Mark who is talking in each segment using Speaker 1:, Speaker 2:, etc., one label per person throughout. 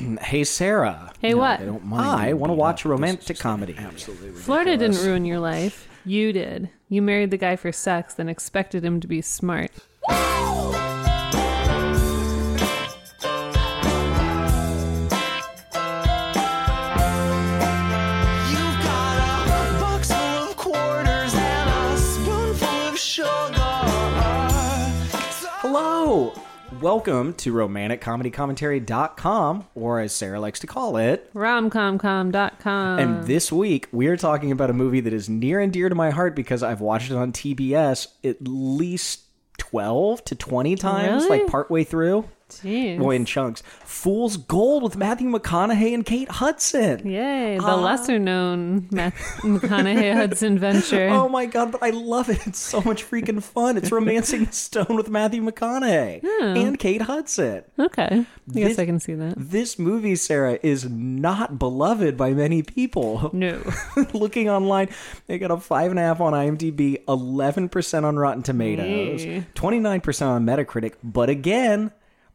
Speaker 1: Hey Sarah.
Speaker 2: Hey, what?
Speaker 3: they don't mind
Speaker 1: ah,
Speaker 3: I
Speaker 1: want to watch a
Speaker 3: up. This is
Speaker 1: romantic comedy.
Speaker 3: Absolutely.
Speaker 2: Florida didn't ruin your life. You did. You married the guy for sex, then expected him to be smart.
Speaker 1: Welcome to romanticcomedicommentary.com, or as Sarah likes to call it.
Speaker 2: Romcomcom.com.
Speaker 1: And this week, we are talking about a movie that is near and dear to my heart because I've watched it on TBS at least 12 to 20 times,
Speaker 2: Really?
Speaker 1: like partway through.
Speaker 2: Jeez.
Speaker 1: Well, in chunks. Fool's Gold with Matthew McConaughey and Kate Hudson.
Speaker 2: Yay, the
Speaker 1: Ah.
Speaker 2: lesser known Matt McConaughey Hudson venture.
Speaker 1: Oh my god, but I love it. It's so much freaking fun. It's Romancing the Stone with Matthew McConaughey and Kate Hudson.
Speaker 2: Okay. I guess
Speaker 1: This-
Speaker 2: I can see that.
Speaker 1: This movie, Sarah, is not beloved by many people.
Speaker 2: No.
Speaker 1: Looking online, they got a five and a half on IMDb, eleven percent on Rotten Tomatoes,
Speaker 2: Hey.
Speaker 1: twenty nine percent on Metacritic. But again,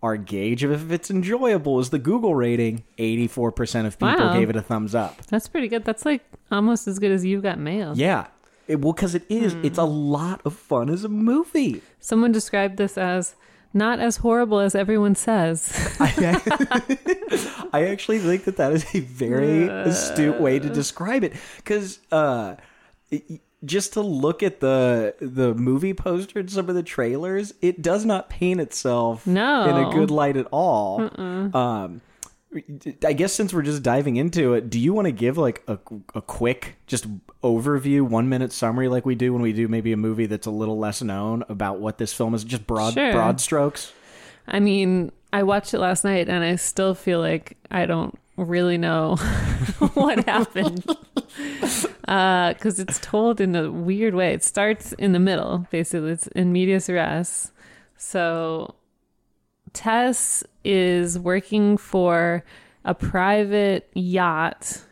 Speaker 1: our gauge of if it's enjoyable is the Google rating. Eighty four percent of people
Speaker 2: Wow.
Speaker 1: gave it a thumbs up.
Speaker 2: That's pretty good. That's like almost as good as You've Got Mail.
Speaker 1: Yeah, it, well, because it is.
Speaker 2: Hmm.
Speaker 1: It's a lot of fun as a movie.
Speaker 2: Someone described this as not as horrible as everyone says.
Speaker 1: I actually think that that is a very astute way to describe it because uh, it- just to look at the the movie poster and some of the trailers, it does not paint itself
Speaker 2: No.
Speaker 1: in a good light at all. Um, I guess since we're just diving into it, do you want to give like a, a quick just overview, one minute summary, like we do when we do maybe a movie that's a little less known about what this film is, just broad
Speaker 2: Sure.
Speaker 1: broad strokes?
Speaker 2: I mean, I watched it last night and I still feel like I don't really know what happened. Uh, because it's told in a weird way. It starts in the middle, basically. It's in medias res. So Tess is working for a private yacht,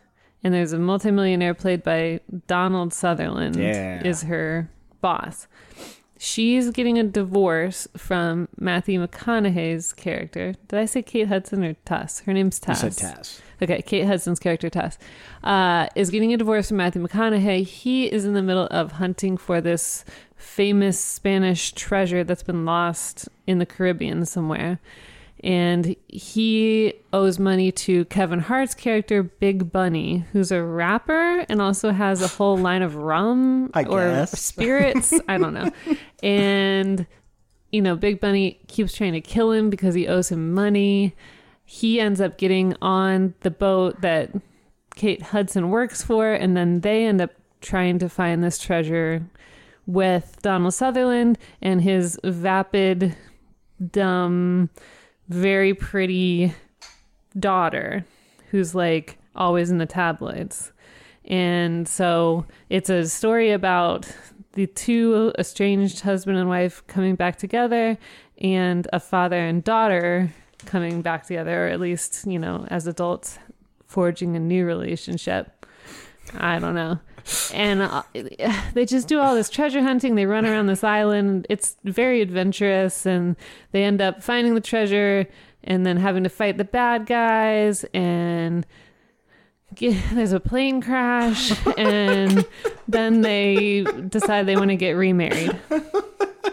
Speaker 2: and there's a multimillionaire played by Donald Sutherland,
Speaker 1: Yeah.
Speaker 2: is her boss. She's getting a divorce from Matthew McConaughey's character. Did I say Kate Hudson or Tess? Her name's
Speaker 1: You
Speaker 2: Tess.
Speaker 1: said Tess.
Speaker 2: Okay, Kate Hudson's character Tess uh, is getting a divorce from Matthew McConaughey. He is in the middle of hunting for this famous Spanish treasure that's been lost in the Caribbean somewhere. And he owes money to Kevin Hart's character, Big Bunny, who's a rapper and also has a whole line of rum
Speaker 1: I
Speaker 2: or
Speaker 1: guess.
Speaker 2: spirits. I don't know. And, you know, Big Bunny keeps trying to kill him because he owes him money he ends up getting on the boat that Kate Hudson works for, and then they end up trying to find this treasure with Donald Sutherland and his vapid, dumb, very pretty daughter who's like always in the tabloids. And so it's a story about the two estranged husband and wife coming back together and a father and daughter coming back together, or at least, you know, as adults forging a new relationship. I don't know. And uh, they just do all this treasure hunting. They run around this island. It's very adventurous, and they end up finding the treasure and then having to fight the bad guys. And get, there's a plane crash, and then they decide they want to get remarried.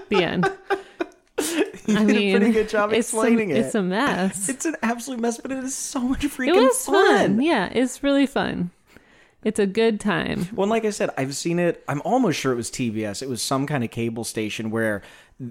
Speaker 2: The end.
Speaker 1: You
Speaker 2: I
Speaker 1: did
Speaker 2: mean,
Speaker 1: a pretty good job
Speaker 2: it's
Speaker 1: explaining
Speaker 2: a,
Speaker 1: it.
Speaker 2: It's a mess.
Speaker 1: It's an absolute mess, but it is so much freaking
Speaker 2: it was
Speaker 1: fun.
Speaker 2: fun. Yeah, it's really fun. It's a good time.
Speaker 1: Well, like I said, I've seen it. I'm almost sure it was TBS. It was some kind of cable station where,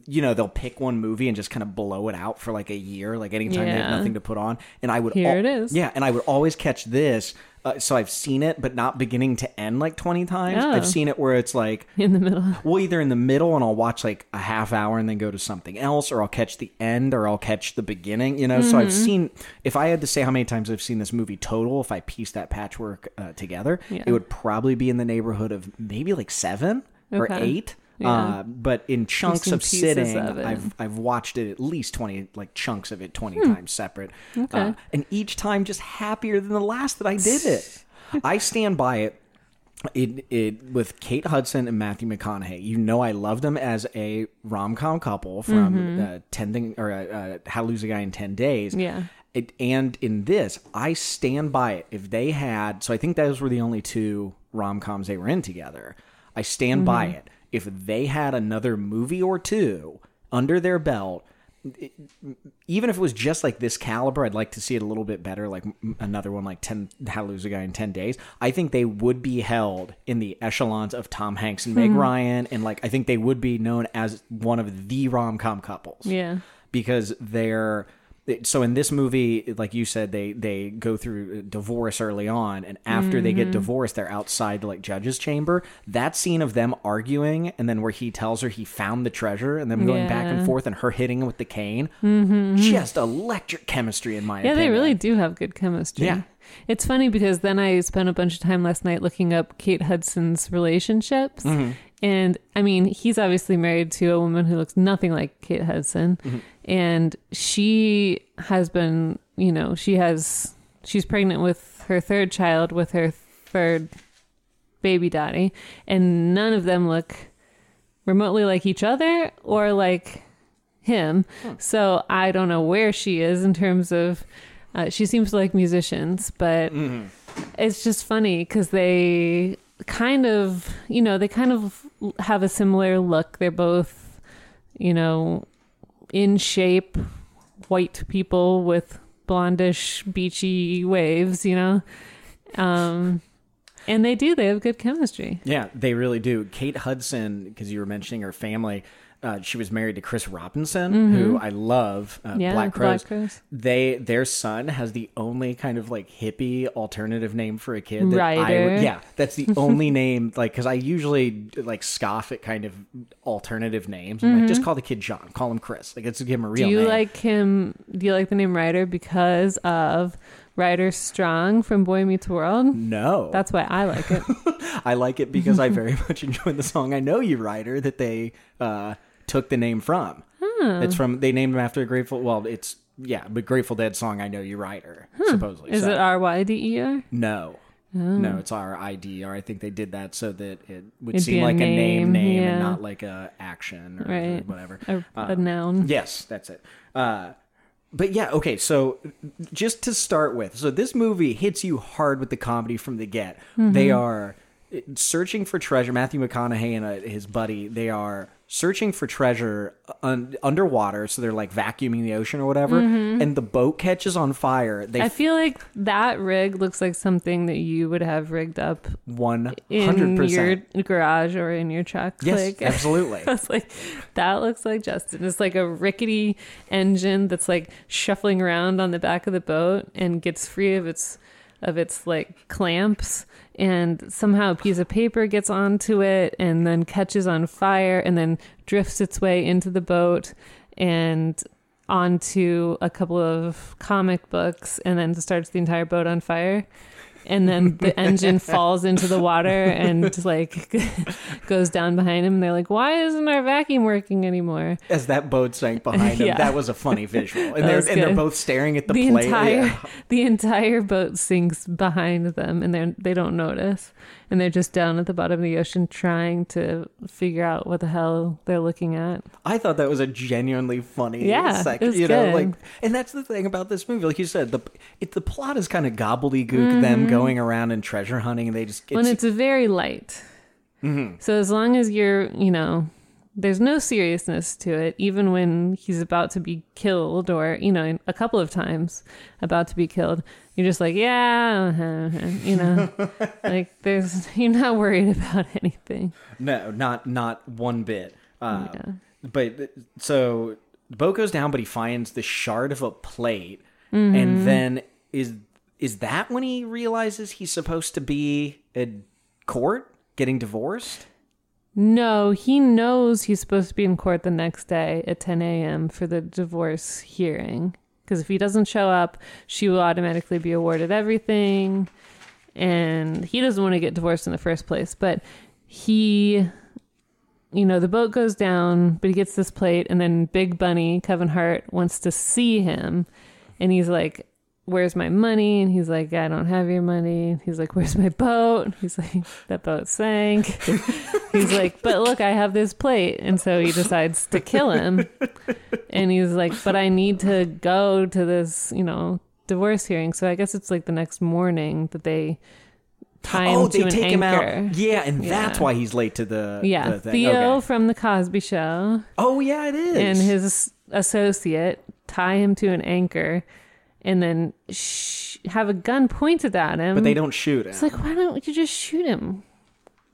Speaker 1: you know, they'll pick one movie and just kind of blow it out for like a year, like anytime they have nothing to put on. And I would
Speaker 2: Here
Speaker 1: al-
Speaker 2: it is.
Speaker 1: Yeah, and I would always catch this. Uh, so I've seen it, but not beginning to end like 20 times.
Speaker 2: Oh.
Speaker 1: I've seen it where it's like
Speaker 2: In the middle.
Speaker 1: well, either in the middle and I'll watch like a half hour and then go to something else, or I'll catch the end or I'll catch the beginning, you know? So
Speaker 2: Mm-hmm.
Speaker 1: I've seen, if I had to say how many times I've seen this movie total, if I piece that patchwork uh, together,
Speaker 2: Yeah.
Speaker 1: it would probably be in the neighborhood of maybe like seven or eight.
Speaker 2: Yeah.
Speaker 1: Uh, but in chunks of sitting,
Speaker 2: of.
Speaker 1: I've I've watched it at least twenty like chunks of it twenty times separate,
Speaker 2: Hmm. Okay.
Speaker 1: uh, and each time just happier than the last that I did it. I stand by it it it with Kate Hudson and Matthew McConaughey. You know, I love them as a rom com couple from
Speaker 2: Mm-hmm.
Speaker 1: uh, ten thing or uh, uh, How to Lose a Guy in Ten Days.
Speaker 2: Yeah.
Speaker 1: it, and in this, I stand by it. If they had, so I think those were the only two rom coms they were in together. I stand by
Speaker 2: Mm-hmm.
Speaker 1: it. If they had another movie or two under their belt, it- even if it was just like this caliber, I'd like to see it a little bit better, like another one like 10 How to Lose a Guy in 10 Days. I think they would be held in the echelons of Tom Hanks and. Meg hmm. Ryan. And like, I think they would be known as one of the rom com couples
Speaker 2: Yeah.
Speaker 1: because they're so in this movie like you said they they go through divorce early on and after they
Speaker 2: Mm-hmm.
Speaker 1: get divorced they're outside the like judge's chamber that scene of them arguing and then where he tells her he found the treasure and them going back and
Speaker 2: Mm-hmm.
Speaker 1: forth and her hitting him with the cane just electric chemistry in my
Speaker 2: Yeah,
Speaker 1: opinion
Speaker 2: they really do have good chemistry.
Speaker 1: Yeah.
Speaker 2: It's funny because then I spent a bunch of time last night looking up Kate Hudson's relationships.
Speaker 1: Mm-hmm.
Speaker 2: And I mean, he's obviously married to a woman who looks nothing like Kate Hudson.
Speaker 1: Mm-hmm.
Speaker 2: And she has been, you know, she has, she's pregnant with her third child with her third baby daddy. And none of them look remotely like each other or like him. So I don't know where she is in terms of. Uh, she seems to like musicians, but it's just funny because they kind of, you know, they kind of have a similar look. They're both, you know, in shape, white people with blondish, beachy waves, you know. Um, and they do. They have good chemistry.
Speaker 1: Yeah, they really do. Kate Hudson, because you were mentioning her family, uh, she was married to Chris Robinson, who I love. Uh,
Speaker 2: Mm-hmm. Yeah,
Speaker 1: Black
Speaker 2: the Black
Speaker 1: Crowes.
Speaker 2: Crowes.
Speaker 1: They their son has the only kind of like hippie alternative name for a kid. That
Speaker 2: Ryder.
Speaker 1: yeah, that's the only name. Like, because I usually like scoff at kind of alternative names. I'm like, just call the kid John. Call him Chris. Like, let's give him a real
Speaker 2: Mm-hmm. Do you
Speaker 1: name.
Speaker 2: like him? Do you like the name Ryder because of Ryder Strong from Boy Meets World?
Speaker 1: no,
Speaker 2: That's why I like it.
Speaker 1: I like it because I very much enjoy the song "I Know You, Rider" that they uh, took the name from. It's from they named him after a Grateful. Well, it's yeah, but Grateful Dead song "I Know You, Rider." Supposedly,
Speaker 2: Is
Speaker 1: So-
Speaker 2: it R Y D E R?
Speaker 1: No. No, it's our ID, I think they did that so that it would
Speaker 2: It'd
Speaker 1: seem like a name,
Speaker 2: name,
Speaker 1: name,
Speaker 2: yeah.
Speaker 1: and not like a action or
Speaker 2: Right.
Speaker 1: whatever.
Speaker 2: A,
Speaker 1: Uh,
Speaker 2: a noun.
Speaker 1: Yes, that's it. Uh, but yeah, okay. So just to start with, so this movie hits you hard with the comedy from the get.
Speaker 2: Mm-hmm.
Speaker 1: They are searching for treasure. Matthew McConaughey and uh, his buddy, they are searching for treasure un- underwater. So they're like vacuuming the ocean or whatever, and the boat catches on fire. They
Speaker 2: Mm-hmm. I feel like that rig looks like something that you would have rigged up
Speaker 1: one
Speaker 2: in
Speaker 1: hundred
Speaker 2: your
Speaker 1: percent.
Speaker 2: garage or in your truck.
Speaker 1: Yes,
Speaker 2: like,
Speaker 1: absolutely.
Speaker 2: I was like, that looks like Justin. It's like a rickety engine that's like shuffling around on the back of the boat and gets free of its of its like clamps and somehow a piece of paper gets onto it and then catches on fire and then drifts its way into the boat and onto a couple of comic books and then starts the entire boat on fire and then the engine falls into the water and like goes down behind him and they're like why isn't our vacuum working anymore
Speaker 1: As that boat sank behind him,
Speaker 2: Yeah.
Speaker 1: that was a funny visual, and they're and they're both staring at the,
Speaker 2: the
Speaker 1: plate.
Speaker 2: entire
Speaker 1: Yeah.
Speaker 2: the entire boat sinks behind them and they they don't notice and they're just down at the bottom of the ocean trying to figure out what the hell they're looking at
Speaker 1: I thought that was a genuinely funny
Speaker 2: Yeah,
Speaker 1: sec-
Speaker 2: it was
Speaker 1: you know,
Speaker 2: good.
Speaker 1: like and that's the thing about this movie. Like you said, the it, the plot is kind of gobbledygook, mm-hmm. them going around and treasure hunting, and they just
Speaker 2: when
Speaker 1: it's,
Speaker 2: it's very light mm-hmm. so as long as you're you know there's no seriousness to it even when he's about to be killed or you know a couple of times about to be killed you're just like yeah uh-huh, you know like there's you're not worried about anything
Speaker 1: no, not not one bit. Uh,
Speaker 2: Yeah.
Speaker 1: But so the boat goes down, but he finds the shard of a plate,
Speaker 2: Mm-hmm.
Speaker 1: and then is is that when he realizes he's supposed to be in court getting divorced?
Speaker 2: No, he knows he's supposed to be in court the next day at 10 a.m. for the divorce hearing. Because if he doesn't show up, she will automatically be awarded everything. And he doesn't want to get divorced in the first place. But he, you know, the boat goes down, but he gets this plate. And then Big Bunny, Kevin Hart, wants to see him. And he's like, Where's my money? And he's like, I don't have your money. He's like, Where's my boat? He's like, That boat sank. He's like, but look, I have this plate. And so he decides to kill him. And he's like, but I need to go to this, you know, divorce hearing. So I guess it's like the next morning that they tie oh, him
Speaker 1: oh,
Speaker 2: to
Speaker 1: they
Speaker 2: an
Speaker 1: take
Speaker 2: anchor.
Speaker 1: him out. Yeah, and that's why he's late to the
Speaker 2: Yeah,
Speaker 1: the thing.
Speaker 2: Theo
Speaker 1: Okay.
Speaker 2: from the Cosby Show
Speaker 1: Oh yeah, it is.
Speaker 2: and his associate tie him to an anchor, and then sh- have a gun pointed at him.
Speaker 1: but they don't shoot him.
Speaker 2: It's like, why don't you just shoot him?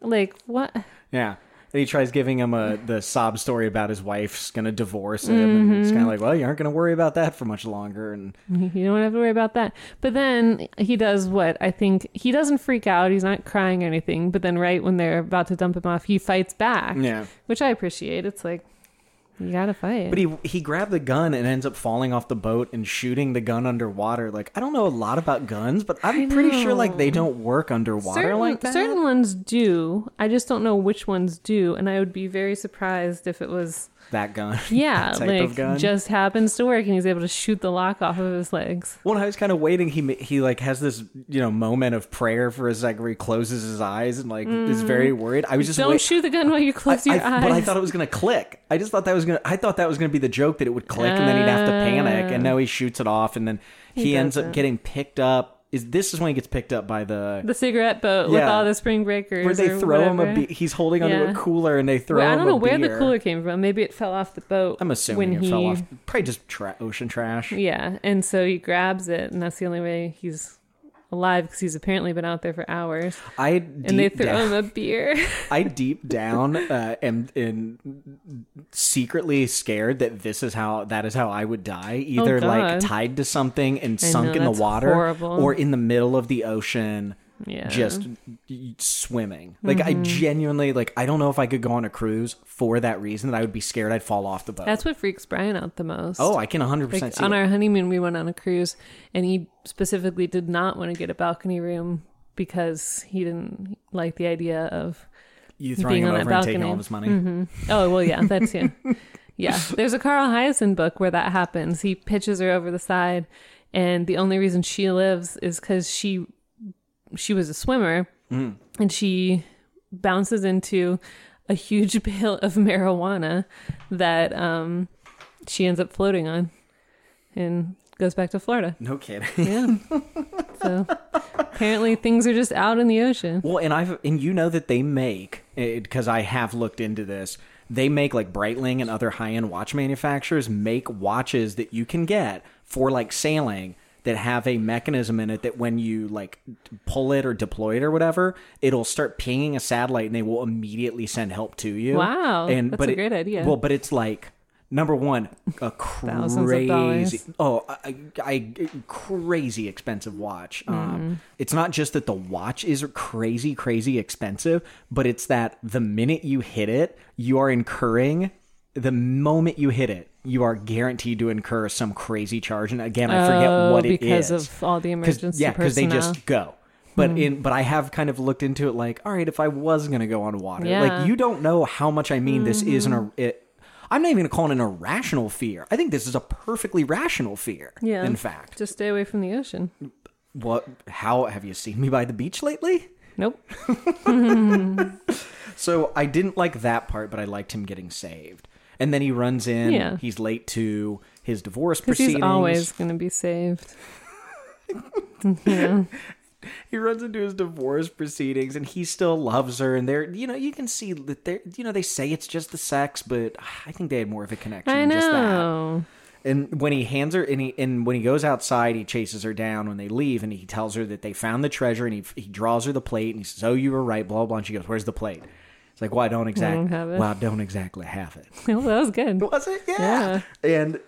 Speaker 2: Like what?
Speaker 1: yeah. And he tries giving him a the sob story about his wife's gonna divorce him, and he's
Speaker 2: Mm-hmm.
Speaker 1: kind of like, "Well, you aren't gonna worry about that for much longer." And
Speaker 2: You don't have to worry about that. But then he does what I think he doesn't freak out. He's not crying or anything. But then, right when they're about to dump him off, he fights back,
Speaker 1: yeah,
Speaker 2: which I appreciate. It's like you gotta fight.
Speaker 1: but he he grabbed the gun and ends up falling off the boat and shooting the gun underwater. Like I don't know a lot about guns, but I'm pretty sure like they don't work underwater
Speaker 2: certain,
Speaker 1: like that.
Speaker 2: certain ones do. I just don't know which ones do, and I would be very surprised if it was
Speaker 1: that gun.
Speaker 2: yeah,
Speaker 1: that
Speaker 2: like
Speaker 1: gun.
Speaker 2: just happens to work, and he's able to shoot the lock off of his legs.
Speaker 1: Well, I was kind of waiting. He he like has this you know moment of prayer for a second where he closes his eyes and like is very worried. I was just
Speaker 2: Mm. Don't
Speaker 1: wait-
Speaker 2: shoot the gun while you close
Speaker 1: I-
Speaker 2: your
Speaker 1: I-
Speaker 2: eyes.
Speaker 1: But I thought it was gonna click. I just thought that was gonna. I thought that was gonna be the joke that it would click and then he'd have to panic. And no, he shoots it off, and then he,
Speaker 2: He
Speaker 1: ends up
Speaker 2: doesn't.
Speaker 1: getting picked up. Is this is when he gets picked up by the
Speaker 2: the cigarette boat with
Speaker 1: Yeah.
Speaker 2: all the spring breakers.
Speaker 1: where they
Speaker 2: or
Speaker 1: throw him a
Speaker 2: whatever.
Speaker 1: be- he's holding onto a cooler and they throw
Speaker 2: Well, I
Speaker 1: him
Speaker 2: don't know
Speaker 1: a
Speaker 2: where the
Speaker 1: beer.
Speaker 2: cooler came from. Maybe it fell off the boat.
Speaker 1: I'm assuming
Speaker 2: when
Speaker 1: it
Speaker 2: he,
Speaker 1: fell off. Probably just tra- ocean trash.
Speaker 2: Yeah, and so he grabs it, and that's the only way he's alive because he's apparently been out there for hours.
Speaker 1: I
Speaker 2: And they throw
Speaker 1: down,
Speaker 2: him a beer.
Speaker 1: I deep down uh, am, am secretly scared that this is how that is how I would die. Either like
Speaker 2: Oh, God.
Speaker 1: tied to something and
Speaker 2: I
Speaker 1: sunk
Speaker 2: know,
Speaker 1: in the water,
Speaker 2: horrible.
Speaker 1: or in the middle of the ocean.
Speaker 2: Yeah,
Speaker 1: just swimming. Like
Speaker 2: Mm-hmm.
Speaker 1: I genuinely like I don't know if I could go on a cruise for that reason that I would be scared I'd fall off the boat.
Speaker 2: That's what freaks Brian out the most.
Speaker 1: oh, I can 100%
Speaker 2: Like
Speaker 1: see
Speaker 2: on
Speaker 1: it.
Speaker 2: our honeymoon, we went on a cruise, and he specifically did not want to get a balcony room because he didn't like the idea of.
Speaker 1: you throwing
Speaker 2: being
Speaker 1: him
Speaker 2: on
Speaker 1: over
Speaker 2: that
Speaker 1: and taking all.
Speaker 2: Mm-hmm.
Speaker 1: of his money.
Speaker 2: Oh well, yeah, that's yeah, yeah. There's a Carl Hiaasen book where that happens. He pitches her over the side, and the only reason she lives is because she she was a swimmer,
Speaker 1: Mm.
Speaker 2: and she bounces into a huge bale of marijuana that um she ends up floating on, and goes back to Florida.
Speaker 1: No kidding.
Speaker 2: Yeah. so apparently things are just out in the ocean.
Speaker 1: Well, and I've and you know that they make because I have looked into this. They make like Breitling and other high-end watch manufacturers make watches that you can get for like sailing that have a mechanism in it that when you like pull it or deploy it or whatever, it'll start pinging a satellite and they will immediately send help to you.
Speaker 2: Wow,
Speaker 1: and
Speaker 2: that's
Speaker 1: but
Speaker 2: a
Speaker 1: it-
Speaker 2: great idea.
Speaker 1: Well, but it's like number one, a crazy oh, I, I crazy expensive watch.
Speaker 2: Mm-hmm.
Speaker 1: Um, it's not just that the watch is crazy, crazy expensive, but it's that the minute you hit it, you are incurring. The moment you hit it, you are guaranteed to incur some crazy charge. And again, I forget
Speaker 2: Oh,
Speaker 1: what it is
Speaker 2: because of all the emergency
Speaker 1: yeah, because they just go. But
Speaker 2: Hmm.
Speaker 1: in but I have kind of looked into it like, all right, if I was gonna go on water,
Speaker 2: Yeah. Mm-hmm.
Speaker 1: like you don't know how much I mean this isn't ir- it, I'm not even gonna call it an irrational fear. I think this is a perfectly rational fear.
Speaker 2: Yeah.
Speaker 1: In fact.
Speaker 2: Just stay away from the ocean.
Speaker 1: What how have you seen me by the beach lately?
Speaker 2: Nope.
Speaker 1: So I didn't like that part, but I liked him getting saved. And then he runs in.
Speaker 2: Yeah.
Speaker 1: He's late to his divorce proceedings.
Speaker 2: he's always going to be saved. yeah.
Speaker 1: he runs into his divorce proceedings and he still loves her and they're you know you can see that they're you know they say it's just the sex but i think they had more of a connection
Speaker 2: I
Speaker 1: than just that
Speaker 2: know.
Speaker 1: and when he hands her and he and when he goes outside he chases her down when they leave and he tells her that they found the treasure and he, he draws her the plate and he says oh you were right blah blah blah and she goes where's the plate it's like well i don't exactly
Speaker 2: it.
Speaker 1: well i don't exactly have it
Speaker 2: Well, that was good.
Speaker 1: was it? Yeah. And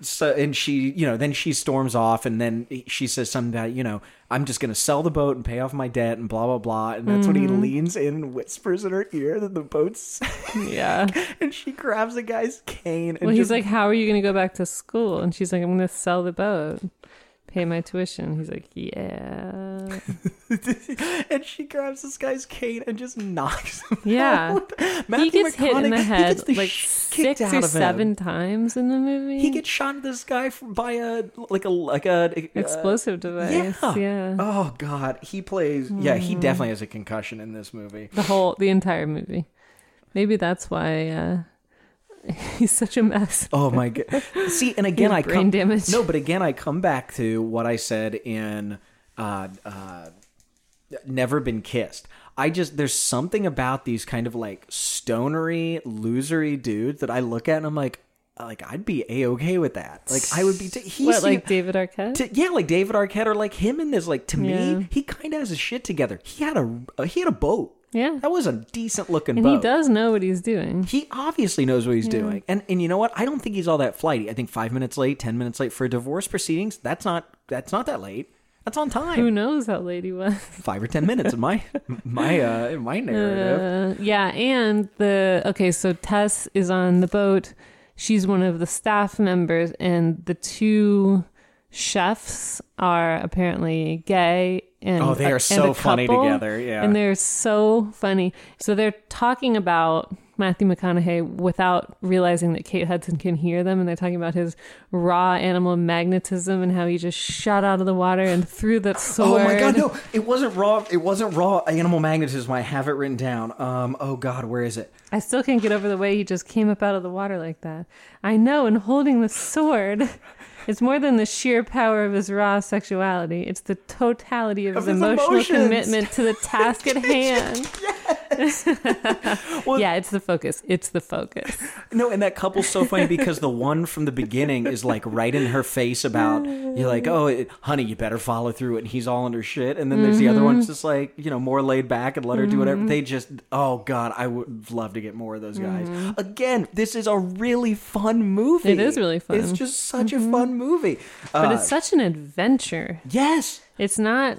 Speaker 1: so, and she, you know, then she storms off, and then she says something about, you know, I'm just gonna sell the boat and pay off my debt, and blah blah blah. And that's when he
Speaker 2: Mm-hmm.
Speaker 1: leans in and whispers in her ear that the boat's,
Speaker 2: Yeah.
Speaker 1: and she grabs the guy's cane. And
Speaker 2: Well, he's like, How are you going to go back to school? And she's like, I'm going to sell the boat, pay my tuition. He's like, Yeah.
Speaker 1: and she grabs this guy's cane and just knocks him
Speaker 2: Yeah.
Speaker 1: out.
Speaker 2: he gets hit in the head
Speaker 1: the
Speaker 2: like six or seven times in the movie.
Speaker 1: He gets shot at this guy by a like a like a uh,
Speaker 2: explosive device.
Speaker 1: yeah.
Speaker 2: Yeah.
Speaker 1: Oh God, he plays. Yeah, he definitely has a concussion in this movie.
Speaker 2: The whole, the entire movie. Maybe that's why uh, he's such a mess.
Speaker 1: Oh my God. See, and again, I
Speaker 2: brain
Speaker 1: come
Speaker 2: damage.
Speaker 1: no, but again, I come back to what I said in uh, uh, "Never Been Kissed." I just there's something about these kind of like stonery, losery dudes that I look at and I'm like, like I'd be a okay with that. Like I would be. T- he
Speaker 2: What, like David Arquette?
Speaker 1: to, yeah, like David Arquette or like him in this. Like to
Speaker 2: Yeah.
Speaker 1: me, he kind of has his shit together. He had a uh, he had a boat.
Speaker 2: Yeah.
Speaker 1: That was a decent looking
Speaker 2: And
Speaker 1: boat.
Speaker 2: he does know what he's doing.
Speaker 1: He obviously knows what he's doing. And and you know what? I don't think he's all that flighty. I think five minutes late, ten minutes late for divorce proceedings. That's not that's not that late. That's on time.
Speaker 2: Who knows how late he was?
Speaker 1: Five or ten minutes in my my uh in my narrative.
Speaker 2: Uh, yeah, and the okay, so Tess is on the boat. She's one of the staff members, and the two chefs are apparently gay. And
Speaker 1: Oh, they are so
Speaker 2: a
Speaker 1: funny together, yeah.
Speaker 2: and they're so funny. So they're talking about Matthew McConaughey without realizing that Kate Hudson can hear them, and they're talking about his raw animal magnetism and how he just shot out of the water and threw that sword.
Speaker 1: Oh my god, no! It wasn't raw. It wasn't raw animal magnetism. I have it written down. Um. Oh god, where is it?
Speaker 2: I still can't get over the way he just came up out of the water like that. I know, and holding the sword. It's more than the sheer power of his raw sexuality. It's the totality of,
Speaker 1: Of
Speaker 2: his
Speaker 1: his
Speaker 2: emotional
Speaker 1: emotions.
Speaker 2: commitment to the task at hand.
Speaker 1: Well-
Speaker 2: yeah, it's the focus. It's the focus.
Speaker 1: No, and that couple's so funny because the one from the beginning is like right in her face about you're like, oh, it, honey, you better follow through it, and he's all in her shit, and then there's the other
Speaker 2: Mm-hmm.
Speaker 1: one's just like you know more laid back and let her do whatever. They just, oh god, I would love to get more of those guys. Again, this is a really fun movie.
Speaker 2: Mm-hmm. It is really fun. Mm-hmm.
Speaker 1: It's just such a fun movie.
Speaker 2: But
Speaker 1: Uh,
Speaker 2: it's such an adventure.
Speaker 1: yes.
Speaker 2: It's not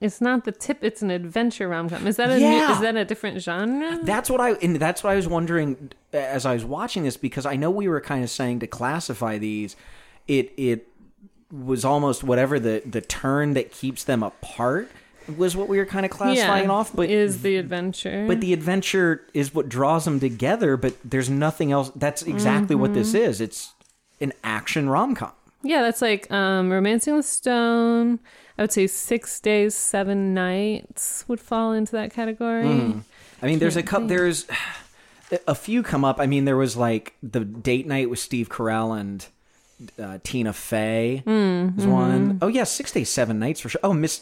Speaker 2: it's not the tip, it's an adventure rom com. Is that a
Speaker 1: Yeah.
Speaker 2: new, is that a different genre?
Speaker 1: That's what I and that's what I was wondering as I was watching this because I know we were kind of saying to classify these, it it was almost whatever the the turn that keeps them apart was what we were kind of classifying off, but
Speaker 2: is the adventure.
Speaker 1: but the adventure is what draws them together. But there's nothing else. That's exactly what
Speaker 2: Mm-hmm.
Speaker 1: this is. It's an action rom com.
Speaker 2: Yeah, that's like um, Romancing the Stone. I would say Six Days, Seven Nights would fall into that category.
Speaker 1: Mm. I mean, there's a couple. There's a few come up. I mean, there was like the date night with Steve Carell and uh, Tina Fey
Speaker 2: Mm,
Speaker 1: is one. Oh yeah, Six Days, Seven Nights for sure. Oh, Miss.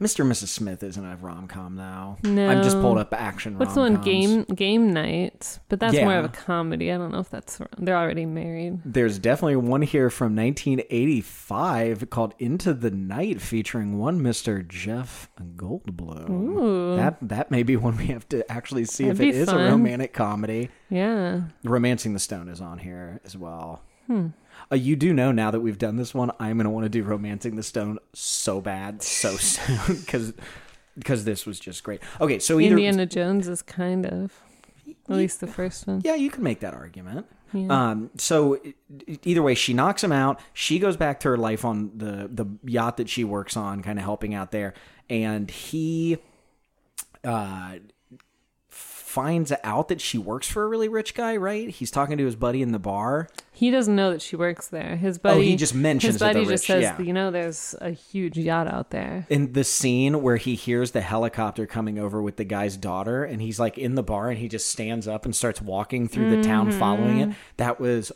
Speaker 1: Mr. and Mrs. Smith isn't a rom com now. No, I'm just pulled up action.
Speaker 2: What's the one? Game Game Night, but that's more of a comedy. I don't know if that's they're already married.
Speaker 1: There's definitely one here from 1985 called Into the Night featuring one Mr. Jeff Goldblum.
Speaker 2: Ooh.
Speaker 1: That that may be one we have to actually see
Speaker 2: That'd
Speaker 1: if it
Speaker 2: is
Speaker 1: is a romantic comedy.
Speaker 2: Yeah.
Speaker 1: Romancing the Stone is on here as well. Hmm. Uh, you do know now that we've done this one, I'm going to want to do Romancing the Stone so bad, so soon, because because this was just great. Okay, so either
Speaker 2: Indiana Jones is kind of at least the first one.
Speaker 1: yeah, you can make that argument.
Speaker 2: Yeah.
Speaker 1: Um, so either way, she knocks him out. She goes back to her life on the the yacht that she works on, kind of helping out there, and he uh finds out that she works for a really rich guy. Right? He's talking to his buddy in the bar.
Speaker 2: He doesn't know that she works there. His buddy
Speaker 1: Oh, he just mentions
Speaker 2: his buddy just
Speaker 1: rich,
Speaker 2: says,
Speaker 1: yeah.
Speaker 2: you know, there's a huge yacht out there.
Speaker 1: in the scene where he hears the helicopter coming over with the guy's daughter and he's like in the bar and he just stands up and starts walking through the town following it that was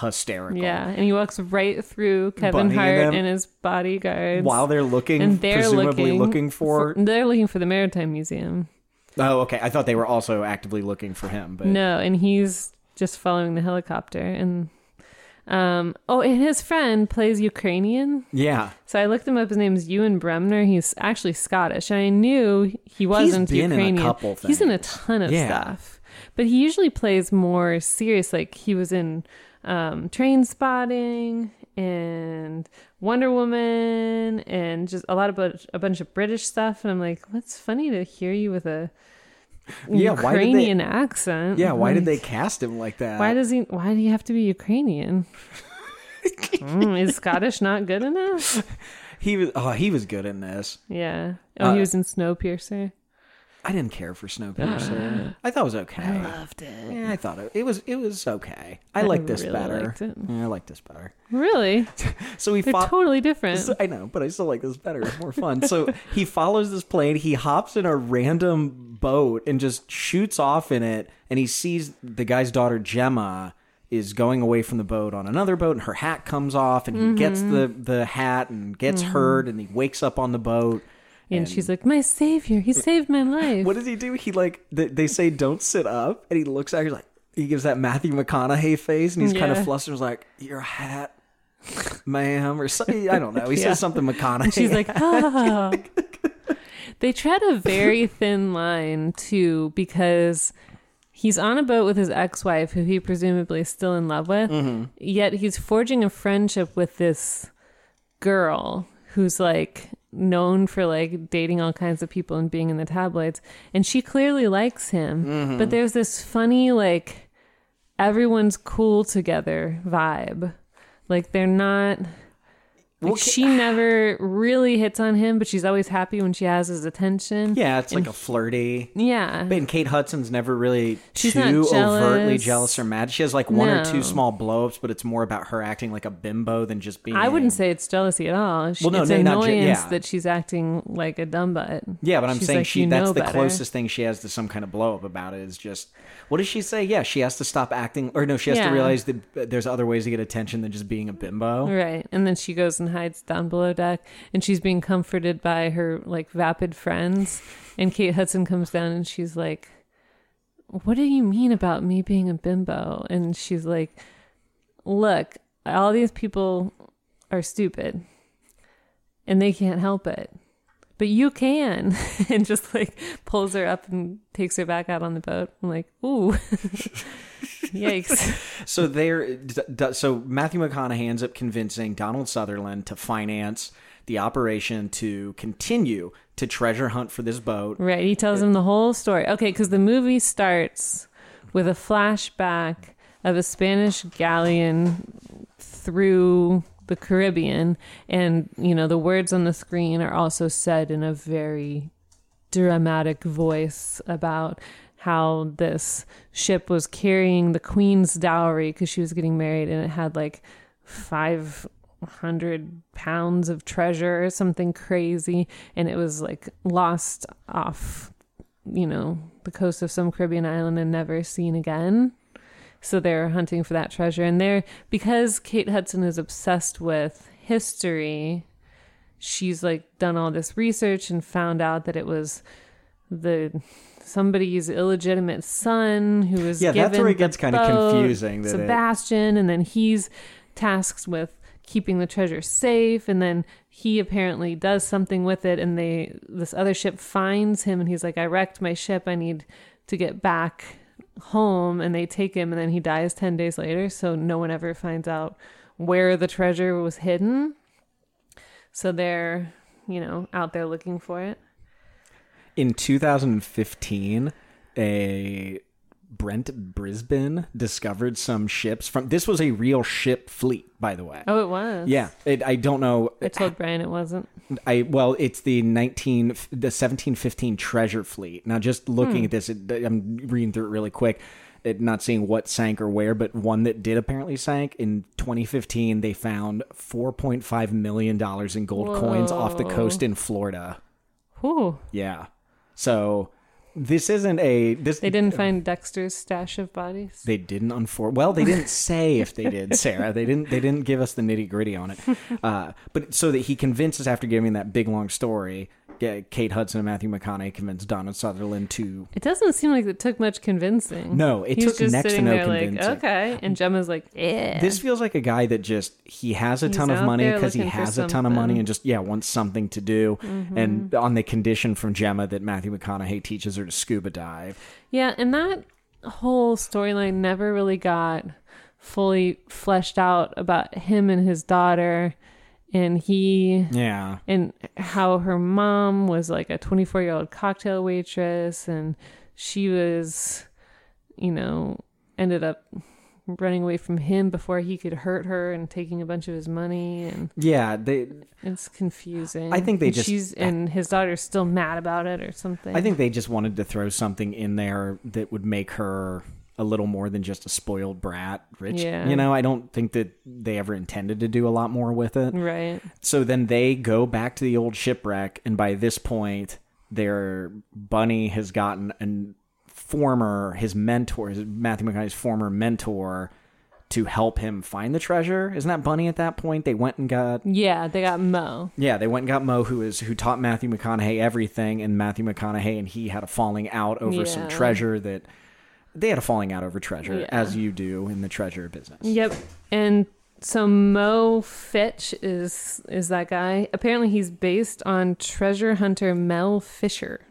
Speaker 1: hysterical
Speaker 2: Mm-hmm. Yeah, and he walks right through Kevin
Speaker 1: Bunny
Speaker 2: Hart
Speaker 1: them.
Speaker 2: and his bodyguards.
Speaker 1: while they're looking
Speaker 2: and they're
Speaker 1: presumably
Speaker 2: looking,
Speaker 1: looking, for,
Speaker 2: they're looking for the Maritime Museum.
Speaker 1: Oh okay i thought they were also actively looking for him but
Speaker 2: No, and he's just following the helicopter and um oh and his friend plays Ukrainian.
Speaker 1: yeah
Speaker 2: So I looked him up. His name's Ewan Bremner. He's actually Scottish. And I knew he wasn't
Speaker 1: been in a
Speaker 2: Ukrainian.
Speaker 1: couple
Speaker 2: He's in a ton of
Speaker 1: Yeah.
Speaker 2: stuff. But he usually plays more serious. Like he was in um, Trainspotting and Wonder Woman and just a lot of a bunch of British stuff. And I'm like, what's funny to hear you with a
Speaker 1: Yeah, why they-
Speaker 2: Ukrainian accent?
Speaker 1: yeah why did they cast him like that
Speaker 2: Why does he? Why do you have to be Ukrainian? Mm, is Scottish not good enough?
Speaker 1: he was oh he was good in this.
Speaker 2: Yeah. Oh,
Speaker 1: Uh,
Speaker 2: he was in Snowpiercer.
Speaker 1: I didn't care for Snowpiercer. I thought it was okay.
Speaker 2: I Loved it.
Speaker 1: Yeah, I thought it, it was it was okay. I, like this
Speaker 2: really
Speaker 1: better.
Speaker 2: liked it.
Speaker 1: Yeah, I like this better.
Speaker 2: Really?
Speaker 1: So
Speaker 2: They're
Speaker 1: fought.
Speaker 2: totally different.
Speaker 1: I know, but I still like this better. It's more fun. so he follows this plane. He hops in a random boat and just shoots off in it. And he sees the guy's daughter Gemma is going away from the boat on another boat, and her hat comes off, and he gets
Speaker 2: Mm-hmm.
Speaker 1: the the hat and gets hurt, and he wakes up on the boat.
Speaker 2: And she's like, "My savior, he saved my life."
Speaker 1: What does he do? He like they, they say don't sit up, and he looks at her like he gives that Matthew McConaughey face, and he's kind of
Speaker 2: Yeah.
Speaker 1: flustered, like your hat, ma'am, or something. I don't know. He
Speaker 2: Yeah.
Speaker 1: says something McConaughey.
Speaker 2: And she's like, "Oh." they tread a very thin line too, because he's on a boat with his ex-wife, who he presumably is still in love with.
Speaker 1: Mm-hmm.
Speaker 2: Yet he's forging a friendship with this girl who's like known for like dating all kinds of people and being in the tabloids and she clearly likes him
Speaker 1: Mm-hmm.
Speaker 2: but there's this funny like everyone's cool together vibe like they're not like
Speaker 1: Well,
Speaker 2: she never really hits on him but she's always happy when she has his attention
Speaker 1: yeah, it's like a flirty.
Speaker 2: yeah
Speaker 1: And Kate Hudson's never really
Speaker 2: She's
Speaker 1: too
Speaker 2: not
Speaker 1: overtly
Speaker 2: jealous.
Speaker 1: jealous or mad. She has like one or two
Speaker 2: No.
Speaker 1: small blowups, but it's more about her acting like a bimbo than just being.
Speaker 2: I wouldn't say it's jealousy at all. She,
Speaker 1: Well, no,
Speaker 2: it's
Speaker 1: no, not je-
Speaker 2: annoyance
Speaker 1: yeah.
Speaker 2: that she's acting like a dumb butt.
Speaker 1: Yeah, but I'm
Speaker 2: She's
Speaker 1: saying
Speaker 2: like,
Speaker 1: she that's the
Speaker 2: better."
Speaker 1: closest thing she has to some kind of blow up about it is just what does she say? Yeah, she has to stop acting or no, she has to realize that there's other ways to get attention than just being a bimbo.
Speaker 2: Right. And then she goes and hides down below deck and she's being comforted by her like vapid friends. And Kate Hudson comes down and she's like, What do you mean about me being a bimbo? And she's like, Look, all these people are stupid and they can't help it. But you can. and just like pulls her up and takes her back out on the boat. I'm like, Ooh. Yikes.
Speaker 1: So there so Matthew McConaughey ends up convincing Donald Sutherland to finance the operation to continue to treasure hunt for this boat.
Speaker 2: Right. He tells him the whole story. Okay, because the movie starts with a flashback of a Spanish galleon through the Caribbean. And, you know, the words on the screen are also said in a very dramatic voice about how this ship was carrying the queen's dowry because she was getting married and it had like 500 pounds of treasure or something crazy and it was like lost off you know the coast of some caribbean island and never seen again so they're hunting for that treasure and they're because kate hudson is obsessed with history she's like done all this research and found out that it was the somebody's illegitimate son who was
Speaker 1: Yeah, that's where it gets kinda confusing that it-
Speaker 2: Sebastian, and then he's tasked with keeping the treasure safe, and then he apparently does something with it, and they this other ship finds him, and he's like, "I wrecked my ship. I need to get back home," and they take him, and then he dies ten days later, so no one ever finds out where the treasure was hidden. So they're, you know, out there looking for it.
Speaker 1: In 2015, a Brent Brisben discovered some ships from this was a real ship fleet, by the way.
Speaker 2: Oh, it was.
Speaker 1: Yeah, it, I don't know.
Speaker 2: I told Brian it wasn't.
Speaker 1: I well, it's the nineteen the seventeen fifteen treasure fleet. Now, just looking hmm. at this, it, I'm reading through it really quick. It, not seeing what sank or where, but one that did apparently sank in 2015. They found 4.5 million dollars in gold coins off the coast in Florida.
Speaker 2: Whew.
Speaker 1: Yeah, so this isn't a this.
Speaker 2: They didn't find Dexter's stash of bodies.
Speaker 1: They didn't unfor well. They didn't say if they did, Sarah. They didn't. They didn't give us the nitty gritty on it. Uh, but so that he convinces after giving that big long story, Kate Hudson and Matthew McConaughey convinced Donald Sutherland to.
Speaker 2: It doesn't seem like it took much convincing.
Speaker 1: No, it
Speaker 2: He's
Speaker 1: took
Speaker 2: just
Speaker 1: next to no
Speaker 2: there
Speaker 1: convincing.
Speaker 2: like, okay. And Gemma's like, yeah.
Speaker 1: This feels like a guy that just he has a
Speaker 2: He's
Speaker 1: ton of money because he has a ton of money.
Speaker 2: Mm-hmm.
Speaker 1: and just yeah wants something to do, and on the condition from Gemma that Matthew McConaughey teaches her to scuba dive.
Speaker 2: Yeah, and that whole storyline never really got fully fleshed out about him and his daughter and he
Speaker 1: Yeah,
Speaker 2: and how her mom was like a 24 year old cocktail waitress and she was you know ended up running away from him before he could hurt her and taking a bunch of his money and
Speaker 1: Yeah, they.
Speaker 2: it's confusing.
Speaker 1: I think they
Speaker 2: And
Speaker 1: just-
Speaker 2: she's and his daughter's still mad about it or something.
Speaker 1: I think they just wanted to throw something in there that would make her a little more than just a spoiled brat, rich.
Speaker 2: Yeah.
Speaker 1: You know, I don't think that they ever intended to do a lot more with it.
Speaker 2: right.
Speaker 1: So then they go back to the old shipwreck, and by this point, their bunny has gotten a former his mentor, his Matthew McConaughey's former mentor, to help him find the treasure. Isn't that Bunny at that point? They went and got
Speaker 2: Yeah, they got Mo.
Speaker 1: yeah, they went and got Mo, who is who taught Matthew McConaughey everything, and Matthew McConaughey and he had a falling out over some treasure that they had a falling out over treasure,
Speaker 2: Yeah.
Speaker 1: as you do in the treasure business.
Speaker 2: Yep. And so Mo Fitch is is that guy. Apparently he's based on treasure hunter Mel Fisher,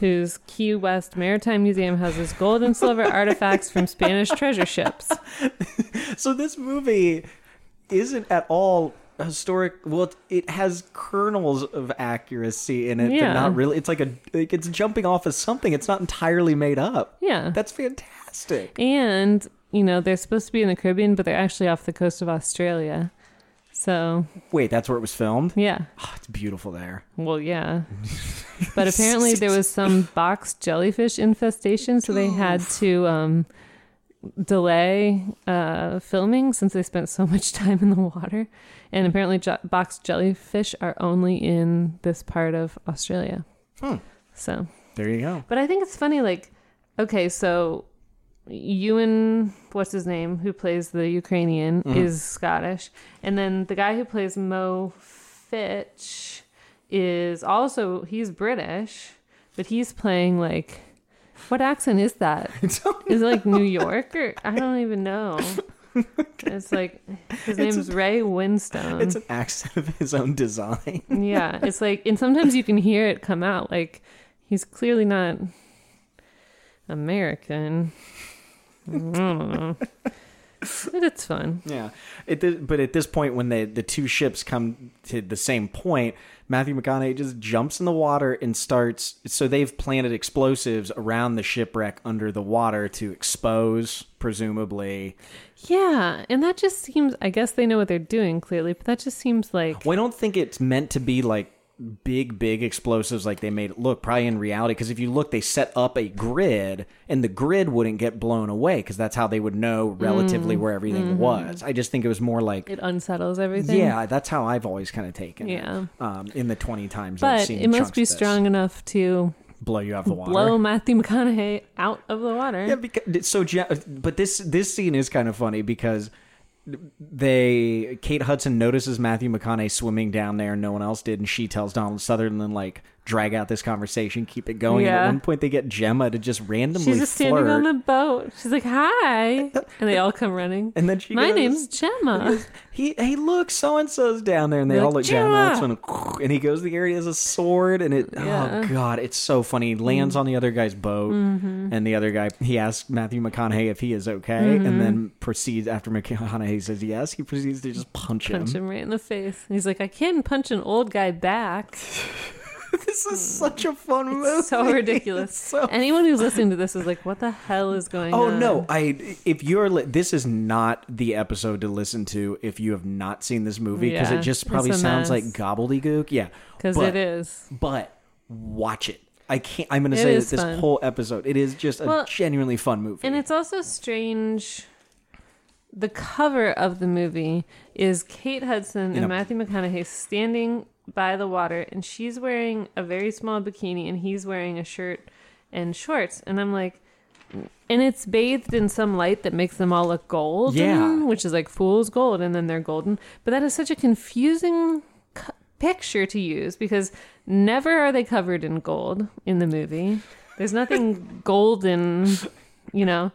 Speaker 2: whose Key West Maritime Museum houses gold and silver artifacts from Spanish treasure ships.
Speaker 1: So this movie isn't at all historic. Well, it- it has kernels of accuracy in it, but not really. It's like a like it's jumping off of something. It's not entirely made up.
Speaker 2: Yeah.
Speaker 1: That's fantastic.
Speaker 2: and, you know, they're supposed to be in the Caribbean, but they're actually off the coast of Australia. So,
Speaker 1: Wait, that's where it was filmed.
Speaker 2: yeah.
Speaker 1: Oh, it's beautiful there.
Speaker 2: Well, yeah. But apparently there was some box jellyfish infestation, so they had to um, delay uh, filming since they spent so much time in the water. And apparently box jellyfish are only in this part of Australia.
Speaker 1: Hmm.
Speaker 2: So,
Speaker 1: There you go.
Speaker 2: but I think it's funny like okay, so Ewan what's his name who plays the Ukrainian mm-hmm. is Scottish and then the guy who plays Mo Fitch is also he's British, but he's playing like what accent is that? Is it like New York or I don't even know. It's like his
Speaker 1: It's
Speaker 2: name's Ray Winstone.
Speaker 1: It's an accent of his own design.
Speaker 2: Yeah, it's like, and sometimes you can hear it come out. Like, he's clearly not American. I don't know. But it's fun.
Speaker 1: Yeah, it, did- but at this point, when the the two ships come to the same point, Matthew McConaughey just jumps in the water and starts. So they've planted explosives around the shipwreck under the water to expose, presumably.
Speaker 2: Yeah, and that just seems, I guess they know what they're doing clearly, but that just seems like,
Speaker 1: Well, I don't think it's meant to be like big, big explosives like they made it look. Probably in reality, because if you look, they set up a grid, and the grid wouldn't get blown away because that's how they would know relatively where everything was. I just think it was more like.
Speaker 2: it unsettles everything.
Speaker 1: Yeah, that's how I've always kind of taken it.
Speaker 2: Yeah.
Speaker 1: Um, in the 20 times I've
Speaker 2: But
Speaker 1: seen
Speaker 2: it must be strong enough to
Speaker 1: blow you off the water.
Speaker 2: blow Matthew McConaughey out of the water.
Speaker 1: Yeah, because so but this this scene is kind of funny because they Kate Hudson notices Matthew McConaughey swimming down there and no one else did and she tells Donald Sutherland like drag out this conversation, keep it going. And at one point they get Gemma to just randomly
Speaker 2: She's just standing on the boat. She's like, "Hi," and they all come running.
Speaker 1: and then she
Speaker 2: My
Speaker 1: goes,
Speaker 2: name's Gemma.
Speaker 1: he hey look so and so's down there and they
Speaker 2: They're
Speaker 1: all
Speaker 2: like,
Speaker 1: look down and that's
Speaker 2: "Gemma!"
Speaker 1: when and he goes to the area as a sword and it
Speaker 2: Yeah.
Speaker 1: oh god it's so funny he lands on the other guy's boat
Speaker 2: Mm-hmm.
Speaker 1: and the other guy he asks Matthew McConaughey if he is okay
Speaker 2: Mm-hmm.
Speaker 1: and then proceeds after McConaughey says yes he proceeds to just punch,
Speaker 2: punch
Speaker 1: him.
Speaker 2: him right in the face. And He's like, I can't punch an old guy back.
Speaker 1: this is hmm. such a fun movie
Speaker 2: so ridiculous.
Speaker 1: It's so
Speaker 2: Anyone who's listening to this is like, what the hell is going
Speaker 1: Oh
Speaker 2: on?
Speaker 1: Oh no! I if you're li- this is not the episode to listen to if you have not seen this movie because
Speaker 2: Yeah,
Speaker 1: it just probably
Speaker 2: a
Speaker 1: sounds like gobbledygook. Yeah,
Speaker 2: Because it is.
Speaker 1: but watch it. I can't. I'm going to say that this
Speaker 2: fun.
Speaker 1: whole episode. It is just a
Speaker 2: Well,
Speaker 1: genuinely fun movie.
Speaker 2: And it's also strange. The cover of the movie is Kate Hudson and Matthew McConaughey standing by the water, and she's wearing a very small bikini, and he's wearing a shirt and shorts. And I'm like, and it's bathed in some light that makes them all look golden,
Speaker 1: Yeah.
Speaker 2: which is like fool's gold, and then they're golden. But that is such a confusing co- picture to use because never are they covered in gold in the movie. There's nothing golden, you know.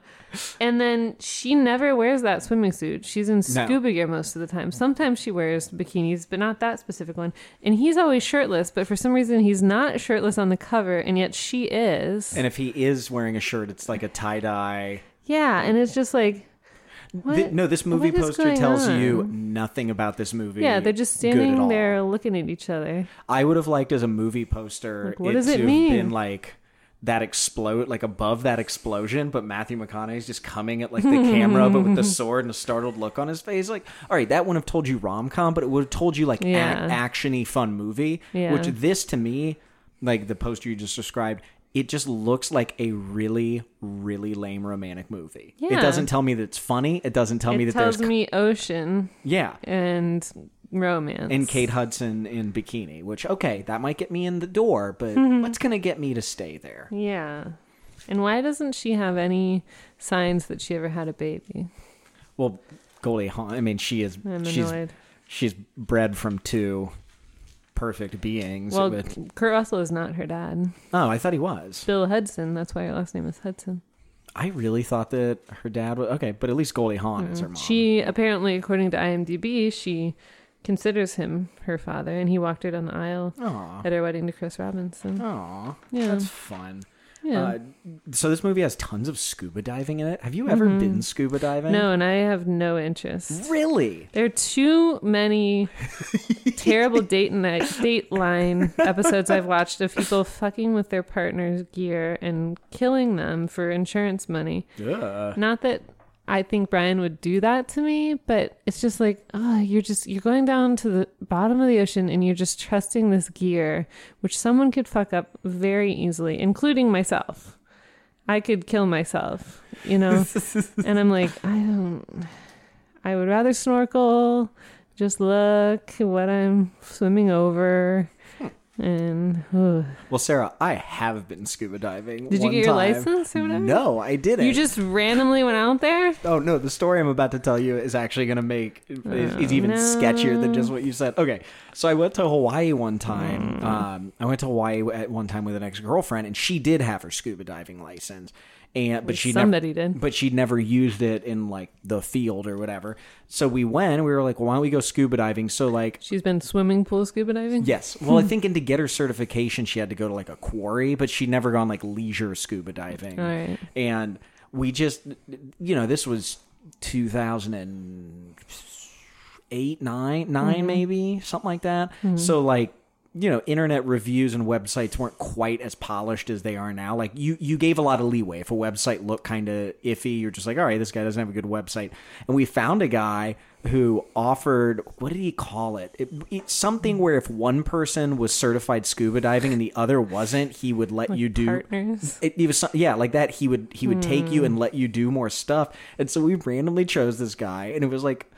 Speaker 2: And then she never wears that swimming suit. She's in scuba gear most of the time. Sometimes she wears bikinis, but not that specific one. And he's always shirtless, but for some reason he's not shirtless on the cover, and yet she is.
Speaker 1: and if he is wearing a shirt, it's like a tie dye.
Speaker 2: yeah, and it's just like
Speaker 1: no, this movie poster tells you nothing about this movie.
Speaker 2: Yeah, they're just standing there looking at each other.
Speaker 1: I would have liked as a movie poster.
Speaker 2: Like, what
Speaker 1: it
Speaker 2: does it
Speaker 1: to have
Speaker 2: mean?
Speaker 1: Been like that explode like above that explosion, but Matthew McConaughey's just coming at like the camera, but with the sword and a startled look on his face. Like, all right, that wouldn't have told you rom com, but it would have told you like
Speaker 2: Yeah.
Speaker 1: ac- actiony fun movie.
Speaker 2: Yeah.
Speaker 1: Which this to me, like the poster you just described. It just looks like a really, really lame romantic movie. It doesn't tell me that it's funny. It doesn't tell me that
Speaker 2: tells
Speaker 1: there's
Speaker 2: me ocean
Speaker 1: yeah,
Speaker 2: and romance.
Speaker 1: and Kate Hudson in bikini, which okay, that might get me in the door, but what's gonna get me to stay there?
Speaker 2: Yeah. And why doesn't she have any signs that she ever had a baby?
Speaker 1: Well, Goldie Hawn. I mean, she is
Speaker 2: I'm
Speaker 1: she's
Speaker 2: annoyed.
Speaker 1: she's bred from two perfect beings.
Speaker 2: well,
Speaker 1: with-
Speaker 2: Kurt Russell is not her dad.
Speaker 1: oh, I thought he was.
Speaker 2: Bill Hudson. That's why her last name is Hudson.
Speaker 1: I really thought that her dad was okay, but at least Goldie Hawn is her mom.
Speaker 2: Mm-hmm. She apparently, according to IMDb, she considers him her father, and he walked her down the aisle
Speaker 1: Aw,
Speaker 2: at her wedding to Chris Robinson.
Speaker 1: aw,
Speaker 2: Yeah.
Speaker 1: that's fun.
Speaker 2: Yeah.
Speaker 1: Uh, so this movie has tons of scuba diving in it. Have you ever
Speaker 2: Mm-hmm.
Speaker 1: been scuba diving?
Speaker 2: no, and I have no interest.
Speaker 1: Really?
Speaker 2: There are too many terrible date night Dateline episodes I've watched of people fucking with their partner's gear and killing them for insurance money.
Speaker 1: Yeah.
Speaker 2: Not that I think Brian would do that to me, but it's just like, oh, you're just you're going down to the bottom of the ocean and you're just trusting this gear, which someone could fuck up very easily, including myself. I could kill myself, you know. and I'm like, I don't. I would rather snorkel, just look what I'm swimming over, and.
Speaker 1: Well, Sarah, I have been scuba diving.
Speaker 2: Did you get your
Speaker 1: time.
Speaker 2: license?
Speaker 1: No, I didn't.
Speaker 2: you just randomly went out there.
Speaker 1: Oh no, the story I'm about to tell you is actually going to make is, is even
Speaker 2: Oh, no.
Speaker 1: sketchier than just what you said. Okay, so I went to Hawaii one time. Um, I went to Hawaii at one time with an ex girlfriend, and she did have her scuba diving license, and but she
Speaker 2: Somebody
Speaker 1: never,
Speaker 2: did.
Speaker 1: but she'd never used it in like the field or whatever. So we went. and We were like, well, why don't we go scuba diving? So like.
Speaker 2: She's been swimming pool scuba diving.
Speaker 1: Yes. Well, I think and to get her certification, she had to go to like a quarry, but she'd never gone like leisure scuba diving.
Speaker 2: Right.
Speaker 1: And we just, you know, this was 2008, 9, 9 mm-hmm. maybe, something like that. Mm-hmm. So, like, you know, internet reviews and websites weren't quite as polished as they are now. Like, you, you gave a lot of leeway. If a website looked kind of iffy, you're just like, all right, this guy doesn't have a good website. And we found a guy who offered, what did he call it? it it's something where if one person was certified scuba diving and the other wasn't, he would let you do
Speaker 2: partners.
Speaker 1: it, it was yeah like that he would he would take you and hmm. let you do more stuff and so we randomly chose this guy and it was like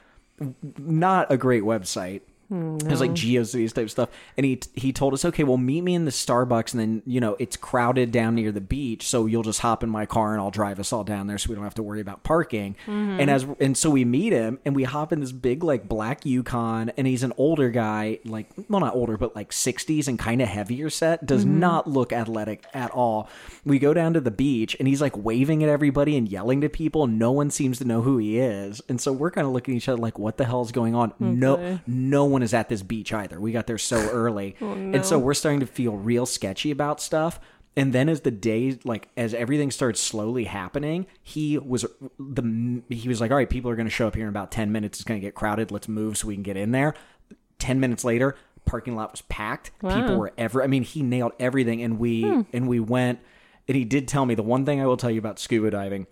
Speaker 1: not a great website Hmm, it was like GeoCities type stuff, and he he told us, okay, well, meet me in the Starbucks, and then you know it's crowded down near the beach, so you'll just hop in my car and I'll drive us all down there, so we don't have to worry about parking. Mm-hmm. And as and so we meet him, and we hop in this big like black Yukon, and he's an older guy, like well not older, but like sixties and kind of heavier set, does mm-hmm. not look athletic at all. We go down to the beach, and he's like waving at everybody and yelling to people, no one seems to know who he is, and so we're kind of looking at each other like, what the hell is going on? No, no one is at this beach either. We got there so early. Oh, and so we're starting to feel real sketchy about stuff. And then as the day like as everything started slowly happening, he was the he was like, "All right, people are going to show up here in about 10 minutes. It's going to get crowded. Let's move so we can get in there." 10 minutes later, parking lot was packed. People were ever I mean, he nailed everything and we hmm. and we went and he did tell me the one thing I will tell you about scuba diving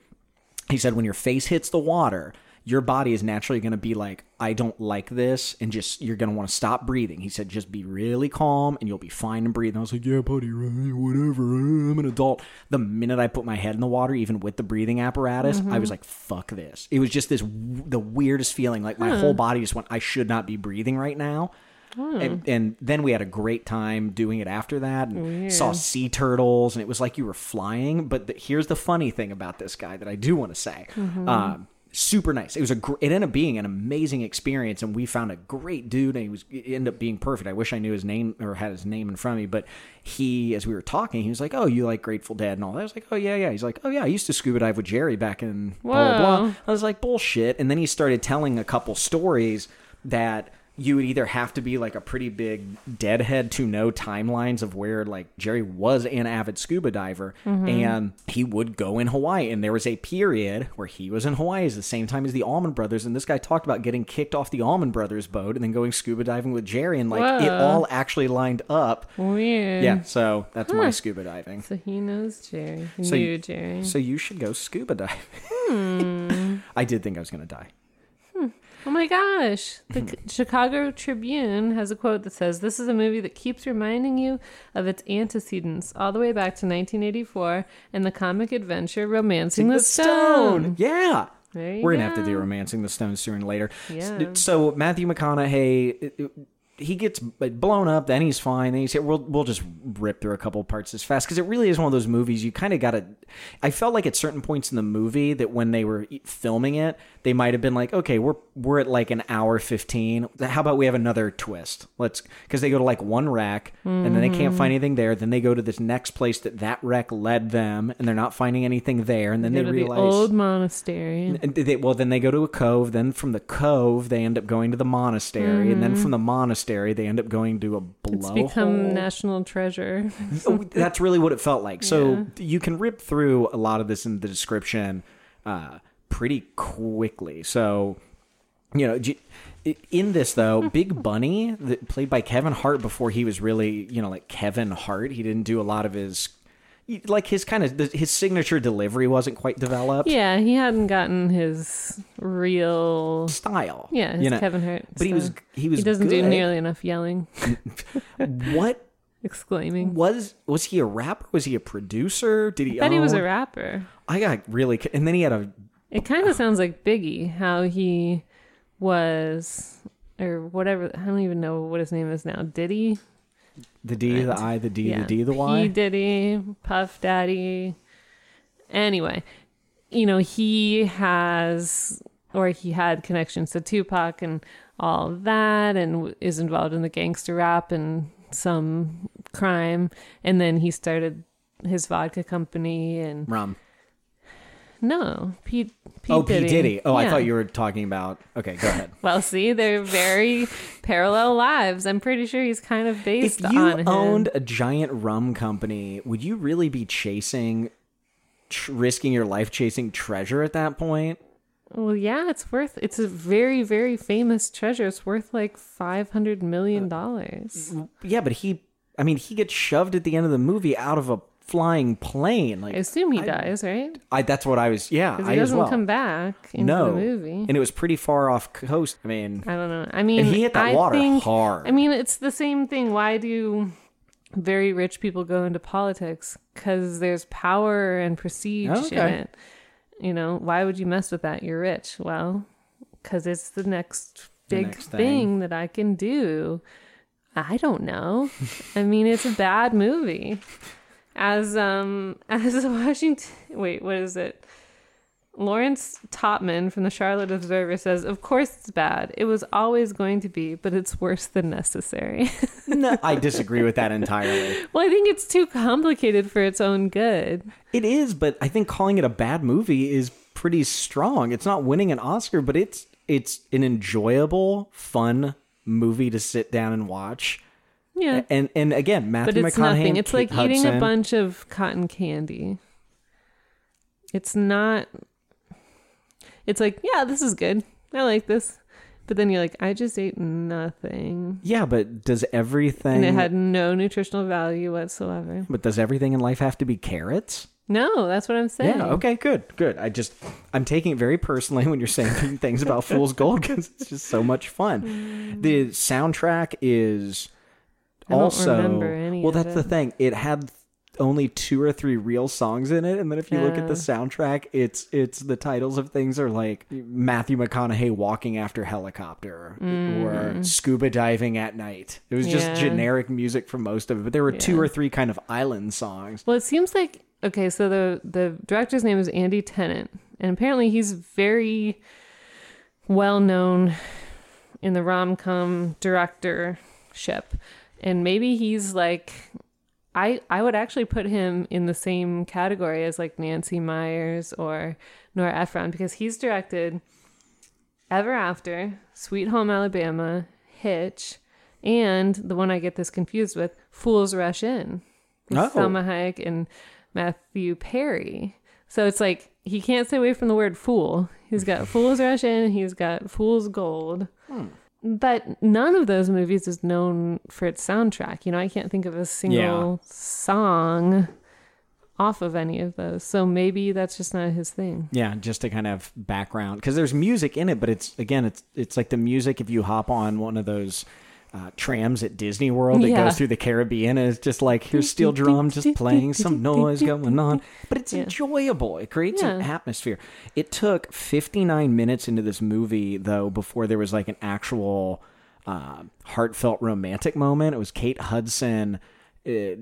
Speaker 1: he said when your face hits the water your body is naturally going to be like i don't like this and just you're going to want to stop breathing. He said just be really calm and you'll be fine and breathe. And i was like yeah buddy right whatever i'm an adult. The minute i put my head in the water even with the breathing apparatus i was mm-hmm. like fuck this. It was just this the weirdest feeling. Like my whole hmm. body just went i should not be breathing right now. Hmm. And, and then we had a great time doing it after that and saw sea turtles and it was like you were flying. But the, here's the funny thing about this guy that i do want to say mm-hmm. um, super nice. It was a gr- it ended up being an amazing experience and we found a great dude and he was it ended up being perfect. I wish i knew his name or had his name in front of me but he as we were talking he was like oh you like grateful dead and all that? I was like oh yeah yeah. He's like oh yeah i used to scuba dive with jerry back in blah blah blah.
Speaker 2: Whoa.
Speaker 1: I was like, bullshit. And then he started telling a couple stories that you would either have to be like a pretty big deadhead to know timelines of where like Jerry was an avid scuba diver
Speaker 2: Mm-hmm.
Speaker 1: and he would go in Hawaii and there was a period where he was in Hawaii at the same time as the Allman Brothers and this guy talked about getting kicked off the Allman Brothers boat and then going scuba diving with Jerry and like it all actually lined up.
Speaker 2: Weird.
Speaker 1: Yeah, so that's my scuba diving.
Speaker 2: So he knows Jerry. He
Speaker 1: So
Speaker 2: knew
Speaker 1: you-
Speaker 2: Jerry.
Speaker 1: So you should go scuba diving.
Speaker 2: Hmm.
Speaker 1: I did think I was going to die.
Speaker 2: Oh my gosh. The hmm. Chicago Tribune has a quote that says, This is a movie that keeps reminding you of its antecedents all the way back to 1984 and the comic adventure Romancing the, Stone.
Speaker 1: Yeah.
Speaker 2: There you
Speaker 1: We're gonna have to do romancing the stone sooner or later.
Speaker 2: Yeah.
Speaker 1: So Matthew McConaughey, he gets blown up. Then he's fine. Then he's we'll we'll just rip through a couple parts as fast because it really is one of those movies you kind of got to. I felt like at certain points in the movie that when they were filming it, they might have been like, okay, we're we're at like an hour fifteen. How about we have another twist? Let's because they go to like one wreck and then they can't
Speaker 2: Mm-hmm.
Speaker 1: find anything there. Then they go to this next place that that wreck led them, and they're not finding anything there. And then they realize
Speaker 2: the old monastery.
Speaker 1: they, well, then they go to a cove. Then from the cove, they end up going to the monastery, and then from the monastery, they end up going to a
Speaker 2: Mm-hmm. It's
Speaker 1: blowhole.
Speaker 2: become national treasure.
Speaker 1: Oh, That's really what it felt like. So
Speaker 2: Yeah.
Speaker 1: you can rip through a lot of this in the description uh, pretty quickly. So you know. In this though, Big Bunny, played by Kevin Hart, before he was really, you know, like Kevin Hart, he didn't do a lot of his, like his kind of his signature delivery wasn't quite developed.
Speaker 2: yeah, he hadn't gotten his real.
Speaker 1: Style,
Speaker 2: Yeah, his
Speaker 1: you know.
Speaker 2: Kevin Hart.
Speaker 1: But he was he was
Speaker 2: He doesn't do nearly enough yelling,
Speaker 1: what
Speaker 2: exclaiming.
Speaker 1: was was he a rapper? Was he a producer? Did he?
Speaker 2: I bet he was a rapper.
Speaker 1: I got really, and then he had a
Speaker 2: It kind of sounds like Biggie, how he was, or whatever. I don't even know what his name is now. Diddy?
Speaker 1: The D, the I, the D, the D, the
Speaker 2: P.
Speaker 1: Y.
Speaker 2: Diddy, Puff Daddy. Anyway, you know, he has, or he had connections to Tupac and all that, and is involved in the gangster rap and some crime. And then he started his vodka company and
Speaker 1: Rum.
Speaker 2: No, Pete. Pete
Speaker 1: Oh, P Diddy. Oh, I thought you were talking about. Okay, go ahead.
Speaker 2: Well, see, they're very parallel lives. I'm pretty sure he's kind of based
Speaker 1: if you
Speaker 2: on him.
Speaker 1: owned a giant rum company, would you really be chasing, tr- risking your life chasing treasure at that point?
Speaker 2: Well, yeah, it's worth. It's a very, very famous treasure. It's worth like five hundred million dollars.
Speaker 1: Mm, yeah, but he. I mean, he gets shoved at the end of the movie out of a flying plane. Like
Speaker 2: I assume he dies, right?
Speaker 1: I, that's what I was. Yeah, I
Speaker 2: he
Speaker 1: as
Speaker 2: doesn't
Speaker 1: well.
Speaker 2: come back into
Speaker 1: no
Speaker 2: the movie.
Speaker 1: and it was pretty far off coast. I mean,
Speaker 2: I don't know. I mean,
Speaker 1: and he hit that
Speaker 2: I
Speaker 1: water
Speaker 2: think,
Speaker 1: hard.
Speaker 2: I mean, it's the same thing. Why do very rich people go into politics? Because there's power and prestige in it. You know, why would you mess with that? You're rich. Well, because it's the next
Speaker 1: The
Speaker 2: big
Speaker 1: next
Speaker 2: thing.
Speaker 1: thing.
Speaker 2: that I can do. I don't know. I mean, it's a bad movie. As um as Washington wait, what is it? Lawrence Toppman from the Charlotte Observer says, "Of course it's bad. It was always going to be, but it's worse than necessary."
Speaker 1: no, I disagree with that entirely.
Speaker 2: well, I think it's too complicated for its own good.
Speaker 1: It is, but I think calling it a bad movie is pretty strong. It's not winning an Oscar, but it's it's an enjoyable, fun movie to sit down and watch.
Speaker 2: Yeah.
Speaker 1: And and again,
Speaker 2: but it's
Speaker 1: McConaughey,
Speaker 2: nothing. It's
Speaker 1: Kate
Speaker 2: like eating a bunch of cotton candy. It's not It's like, yeah, this is good. I like this. But then you're like, I just ate nothing.
Speaker 1: Yeah, but does everything?
Speaker 2: And it had no nutritional value whatsoever.
Speaker 1: But does everything in life have to be carrots?
Speaker 2: No, that's what I'm saying.
Speaker 1: Yeah. Okay. Good. Good. I just I'm taking it very personally when you're saying things about Fool's Gold because it's just so much fun. Mm. The soundtrack is
Speaker 2: I
Speaker 1: also
Speaker 2: remember any
Speaker 1: well. That's the thing. It had only two or three real songs in it, and then if you look at the soundtrack, it's it's the titles of things are like Matthew McConaughey walking after helicopter or scuba diving at night. It was just
Speaker 2: Mm. Yeah.
Speaker 1: generic music for most of it, but there were two or three kind of island songs.
Speaker 2: Well, it seems like okay. So the the director's name is Andy Tennant, and apparently he's very well known in the rom com directorship, and maybe he's like. I, I would actually put him in the same category as like Nancy Meyers or Nora Ephron because he's directed Ever After, Sweet Home Alabama, Hitch, and the one I get this confused with, Fools Rush In, with
Speaker 1: Oh.
Speaker 2: Salma Hayek and Matthew Perry. So it's like he can't stay away from the word fool. He's got Fools Rush In, he's got Fool's Gold. Hmm. But none of those movies is known for its soundtrack. You know, I can't think of a single song off of any of those. So maybe that's just not his thing.
Speaker 1: Yeah, just to kind of background because there's music in it, but it's again, it's it's like the music if you hop on one of those uh, trams at Disney World that
Speaker 2: Yeah.
Speaker 1: goes through the Caribbean, and it's just like here's steel drum just playing some noise going on, but it's
Speaker 2: Yeah.
Speaker 1: enjoyable. It creates an atmosphere. It took 59 minutes into this movie though before there was like an actual uh, heartfelt romantic moment. It was Kate Hudson. Uh,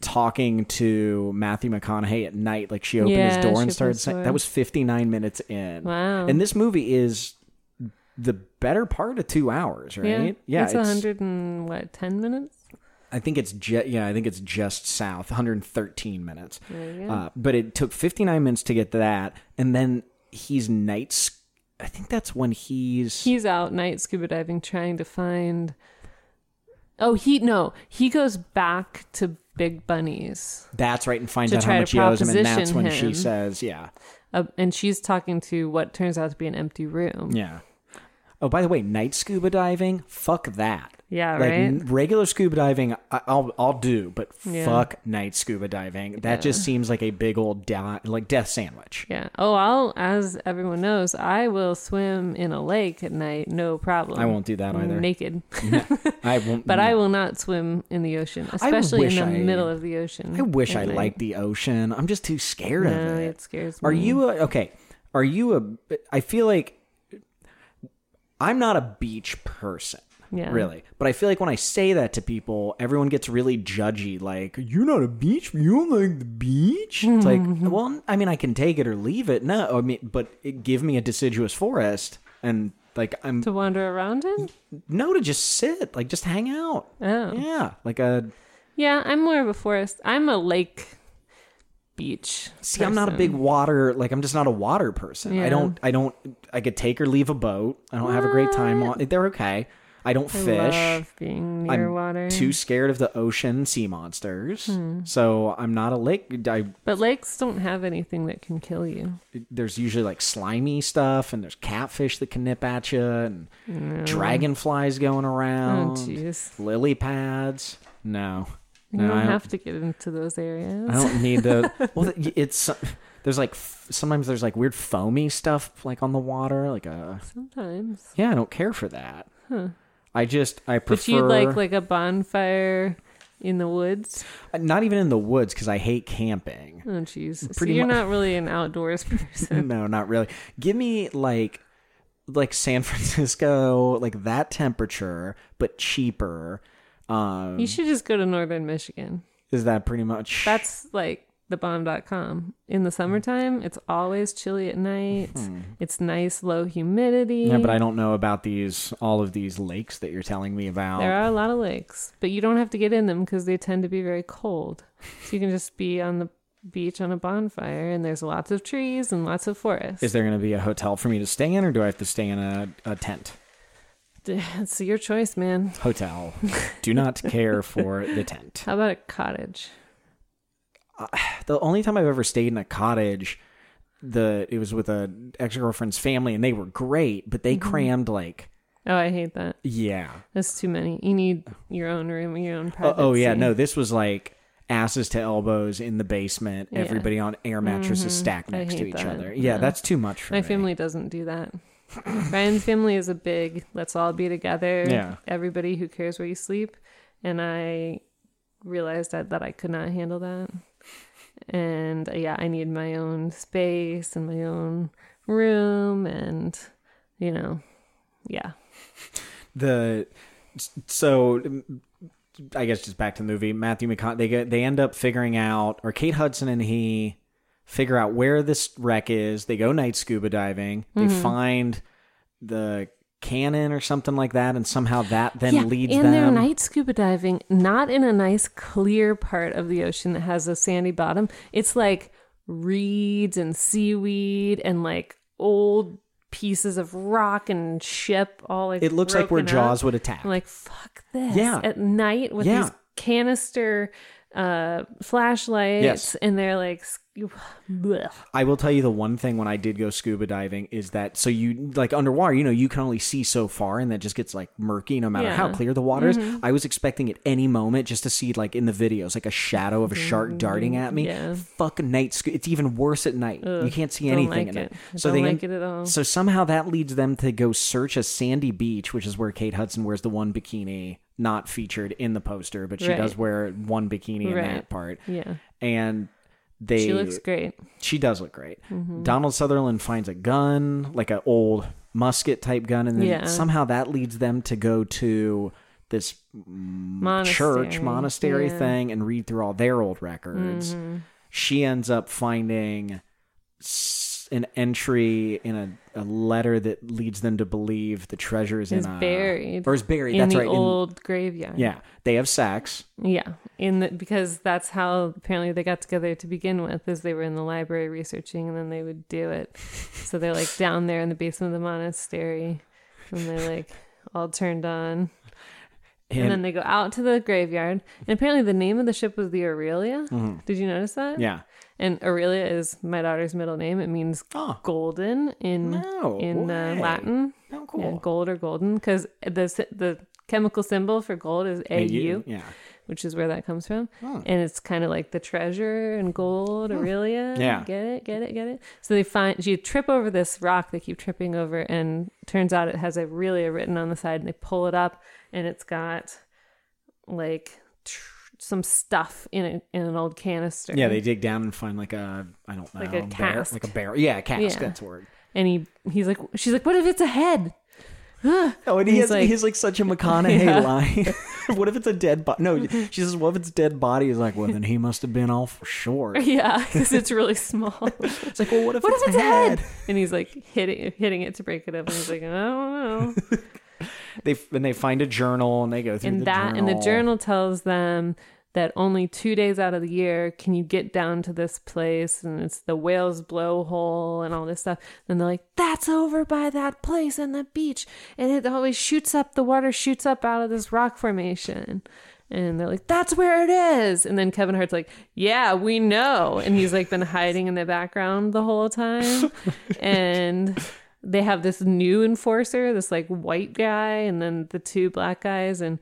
Speaker 1: talking to Matthew McConaughey at night, like she opened his door and started saying that was 59 minutes in.
Speaker 2: Wow.
Speaker 1: And this movie is the better part of two hours, right?
Speaker 2: Yeah. it's a hundred and what, ten minutes?
Speaker 1: I think it's ju- yeah, I think it's just south, 113 minutes.
Speaker 2: There you go.
Speaker 1: Uh, but it took 59 minutes to get to that, and then he's nights. I think that's when he's.
Speaker 2: He's out night scuba diving trying to find Oh, he no, he goes back to Big Bunny's.
Speaker 1: that's right, and finds
Speaker 2: to
Speaker 1: out how much he owes him, and that's when she says, "Yeah,
Speaker 2: Uh, and she's talking to what turns out to be an empty room.
Speaker 1: yeah." Oh, by the way, night scuba diving, fuck that.
Speaker 2: Yeah,
Speaker 1: like
Speaker 2: right?
Speaker 1: regular scuba diving, I- I'll I'll do, but
Speaker 2: Yeah.
Speaker 1: fuck night scuba diving. That just seems like a big old di- like death sandwich.
Speaker 2: Yeah. Oh, I'll as everyone knows, I will swim in a lake at night, no problem.
Speaker 1: I won't do that either.
Speaker 2: Naked.
Speaker 1: I won't.
Speaker 2: But I will not swim in the ocean, especially in the
Speaker 1: I-
Speaker 2: middle of the ocean.
Speaker 1: I wish I
Speaker 2: night.
Speaker 1: liked the ocean. I'm just too scared of it.
Speaker 2: it scares me.
Speaker 1: Are you a, okay? Are you a? I feel like I'm not a beach person.
Speaker 2: Yeah.
Speaker 1: Really. But I feel like when I say that to people, everyone gets really judgy. Like, you're not a beach. You don't like the beach. It's like, mhm. well, I mean, I can take it or leave it. No, I mean, but it, give me a deciduous forest and like I'm
Speaker 2: to wander around in?
Speaker 1: no to just sit, like just hang out.
Speaker 2: Oh.
Speaker 1: Yeah, like a.
Speaker 2: Yeah, I'm more of a forest. I'm a lake beach.
Speaker 1: See, I'm not a big water. Like, I'm just not a water person. I don't. I don't. I could take or leave a boat. I don't have a great time on. They're okay. I don't
Speaker 2: I
Speaker 1: fish.
Speaker 2: love being near
Speaker 1: I'm
Speaker 2: water.
Speaker 1: too scared of the ocean sea monsters.
Speaker 2: Hmm.
Speaker 1: So I'm not a lake. I,
Speaker 2: But lakes don't have anything that can kill you.
Speaker 1: there's usually like slimy stuff, and there's catfish that can nip at you, and dragonflies going
Speaker 2: Oh,
Speaker 1: around,
Speaker 2: jeez.
Speaker 1: lily pads. No,
Speaker 2: You
Speaker 1: no,
Speaker 2: don't
Speaker 1: I don't,
Speaker 2: have to get into those areas.
Speaker 1: I don't need the. well, it's there's like sometimes there's like weird foamy stuff like on the water, like a.
Speaker 2: Sometimes.
Speaker 1: Yeah, I don't care for that. I just I prefer
Speaker 2: But you'd like like a bonfire in the woods?
Speaker 1: Uh, not even in the woods because I hate camping.
Speaker 2: Oh, jeez. So you're
Speaker 1: mu-
Speaker 2: not really an outdoors person.
Speaker 1: no, not really. Give me like like San Francisco, like that temperature, but cheaper. Um,
Speaker 2: you should just go to northern Michigan.
Speaker 1: is that pretty much?
Speaker 2: That's like thebomb.com. In the summertime, it's always chilly at night. It's nice low humidity.
Speaker 1: Hmm. yeah, but I don't know about these all of these lakes that you're telling me about.
Speaker 2: There are a lot of lakes, but you don't have to get in them because they tend to be very cold. So you can just be on the beach on a bonfire, and there's lots of trees and lots of forest.
Speaker 1: Is there going to be a hotel for me to stay in, or do I have to stay in a, a tent?
Speaker 2: It's your choice, man.
Speaker 1: Hotel. do not care for the tent.
Speaker 2: How about a cottage?
Speaker 1: Uh, the only time I've ever stayed in a cottage, the it was with a ex girlfriend's family, and they were great, but they mm-hmm. crammed like
Speaker 2: Oh, I hate that.
Speaker 1: yeah.
Speaker 2: That's too many. You need your own room, your own
Speaker 1: Oh,
Speaker 2: private.
Speaker 1: oh yeah, no, this was like asses to elbows in the basement,
Speaker 2: Yeah.
Speaker 1: everybody on air mattresses mm-hmm.
Speaker 2: stacked
Speaker 1: next to each
Speaker 2: that.
Speaker 1: other. Yeah,
Speaker 2: Yeah.
Speaker 1: that's too much for me.
Speaker 2: My
Speaker 1: me.
Speaker 2: family doesn't do that. Ryan's family is a big let's all be together.
Speaker 1: Yeah.
Speaker 2: Everybody who cares where you sleep. And I realized that, that I could not handle that. And uh, yeah, I need my own space and my own room and you know, yeah.
Speaker 1: the so I guess just back to the movie. Matthew McConaughey they get they end up figuring out, or Kate Hudson and he figure out where this wreck is. They go night scuba diving. They
Speaker 2: Mm-hmm.
Speaker 1: find the cannon or something like that, and somehow that then
Speaker 2: yeah,
Speaker 1: leads
Speaker 2: and they're
Speaker 1: them.
Speaker 2: night scuba diving, not in a nice clear part of the ocean that has a sandy bottom. It's like reeds and seaweed and like old pieces of rock and ship all like
Speaker 1: It looks like where
Speaker 2: up.
Speaker 1: Jaws would attack.
Speaker 2: I'm like, fuck this.
Speaker 1: Yeah.
Speaker 2: At night with
Speaker 1: Yeah.
Speaker 2: these canister uh flashlights
Speaker 1: Yes.
Speaker 2: and they're like blech.
Speaker 1: I will tell you the one thing when I did go scuba diving is that so you like underwater, you know, you can only see so far and that just gets like murky no matter how clear the water is. I was expecting at any moment just to see like in the videos like a shadow of a shark darting at me.
Speaker 2: Yeah.
Speaker 1: Fucking night scu- it's even worse at night. you can't see anything
Speaker 2: like
Speaker 1: in it.
Speaker 2: it.
Speaker 1: So
Speaker 2: don't
Speaker 1: they
Speaker 2: like it at all.
Speaker 1: So somehow that leads them to go search a sandy beach, which is where Kate Hudson wears the one bikini not featured in the poster, but she
Speaker 2: Right.
Speaker 1: does wear one bikini in that part.
Speaker 2: yeah
Speaker 1: And they
Speaker 2: she looks great
Speaker 1: she does look great.
Speaker 2: Mm-hmm.
Speaker 1: Donald Sutherland finds a gun, like an old musket type gun, and then
Speaker 2: Yeah.
Speaker 1: somehow that leads them to go to this
Speaker 2: monastery
Speaker 1: church monastery
Speaker 2: Yeah. Mm-hmm.
Speaker 1: thing and read through all their old records. She ends up finding an entry in a, a letter that leads them to believe the treasure is
Speaker 2: Is
Speaker 1: in a
Speaker 2: buried
Speaker 1: or is buried.
Speaker 2: in
Speaker 1: That's
Speaker 2: the
Speaker 1: right. in-
Speaker 2: old graveyard
Speaker 1: yeah, they have sex.
Speaker 2: Yeah, in the because that's how apparently they got together to begin with, is they were in the library researching, and then they would do it. so they're like down there in the basement of the monastery, and they're like all turned on, and, then they go out to the graveyard. And apparently, the name of the ship was the Aurelia. Did you notice that?
Speaker 1: Mm-hmm. yeah.
Speaker 2: And Aurelia is my daughter's middle name. It means
Speaker 1: Oh,
Speaker 2: golden in
Speaker 1: No
Speaker 2: in uh. Latin.
Speaker 1: oh,
Speaker 2: Yeah, gold or golden, because the the chemical symbol for gold is AU
Speaker 1: Yeah.
Speaker 2: which is where that comes from.
Speaker 1: Oh.
Speaker 2: And it's kind of like the treasure and gold, Aurelia.
Speaker 1: Yeah.
Speaker 2: Get it, get it, get it. So they find, you trip over this rock they keep tripping over, and turns out it has Aurelia written on the side, and they pull it up, and it's got like tr- some stuff in it in an old canister.
Speaker 1: Yeah, they dig down and find like a I don't know,
Speaker 2: Like a
Speaker 1: bar-
Speaker 2: cask.
Speaker 1: like a barrel. Yeah, a cask.
Speaker 2: Yeah.
Speaker 1: That's the word.
Speaker 2: And he he's like, she's like, what if it's a head?
Speaker 1: Oh, and he
Speaker 2: He's
Speaker 1: has
Speaker 2: like-
Speaker 1: he's like such a McConaughey
Speaker 2: Yeah.
Speaker 1: line. what if it's a dead body? No, she says, "What if it's dead body?" He's like, "Well, then he must have been all for sure."
Speaker 2: yeah, because it's really small.
Speaker 1: It's like, "Well, what if
Speaker 2: what
Speaker 1: it's,
Speaker 2: if it's
Speaker 1: a head?"
Speaker 2: And he's like hitting hitting it to break it up, and he's like, I don't know.
Speaker 1: They and they find a journal and they go through
Speaker 2: and
Speaker 1: the
Speaker 2: that
Speaker 1: journal.
Speaker 2: and the journal tells them that only two days out of the year can you get down to this place and it's the whale's blowhole and all this stuff. Then they're like that's over by that place and the beach. And it always shoots up the water shoots up out of this rock formation. And they're like that's where it is. And then kevin hart's like yeah we know. And he's like been hiding in the background the whole time. And they have this new enforcer this like white guy and then the two black guys. And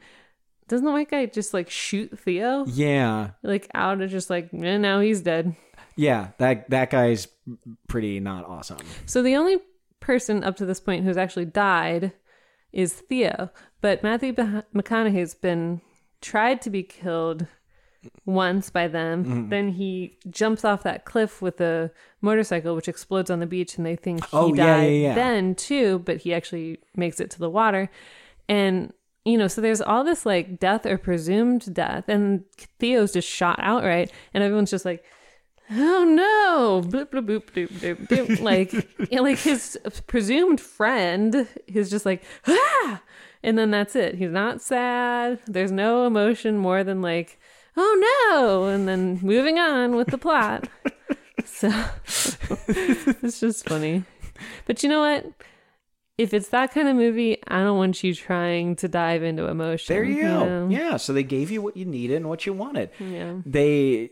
Speaker 2: doesn't the white guy just like shoot Theo?
Speaker 1: Yeah,
Speaker 2: Like out of just like, eh, now he's dead.
Speaker 1: yeah. That that guy's pretty not awesome.
Speaker 2: So the only person up to this point who's actually died is Theo. But Matthew McConaughey's been tried to be killed once by them.
Speaker 1: Mm-hmm.
Speaker 2: Then he jumps off that cliff with a motorcycle, which explodes on the beach, and they think he
Speaker 1: Oh, yeah,
Speaker 2: died
Speaker 1: yeah, yeah.
Speaker 2: then too. But he actually makes it to the water, and you know, so there's all this like death or presumed death, and Theo's just shot outright, and everyone's just like. Oh no! Bloop, bloop, bloop, bloop, bloop, bloop. like, and, like his presumed friend is just like ah, and then that's it. He's not sad. There's no emotion more than like, oh no, and then moving on with the plot. so it's just funny. But you know what? If it's that kind of movie, I don't want you trying to dive into emotion.
Speaker 1: There you go.
Speaker 2: know?
Speaker 1: Yeah, so they gave you what you needed and what you wanted.
Speaker 2: Yeah.
Speaker 1: They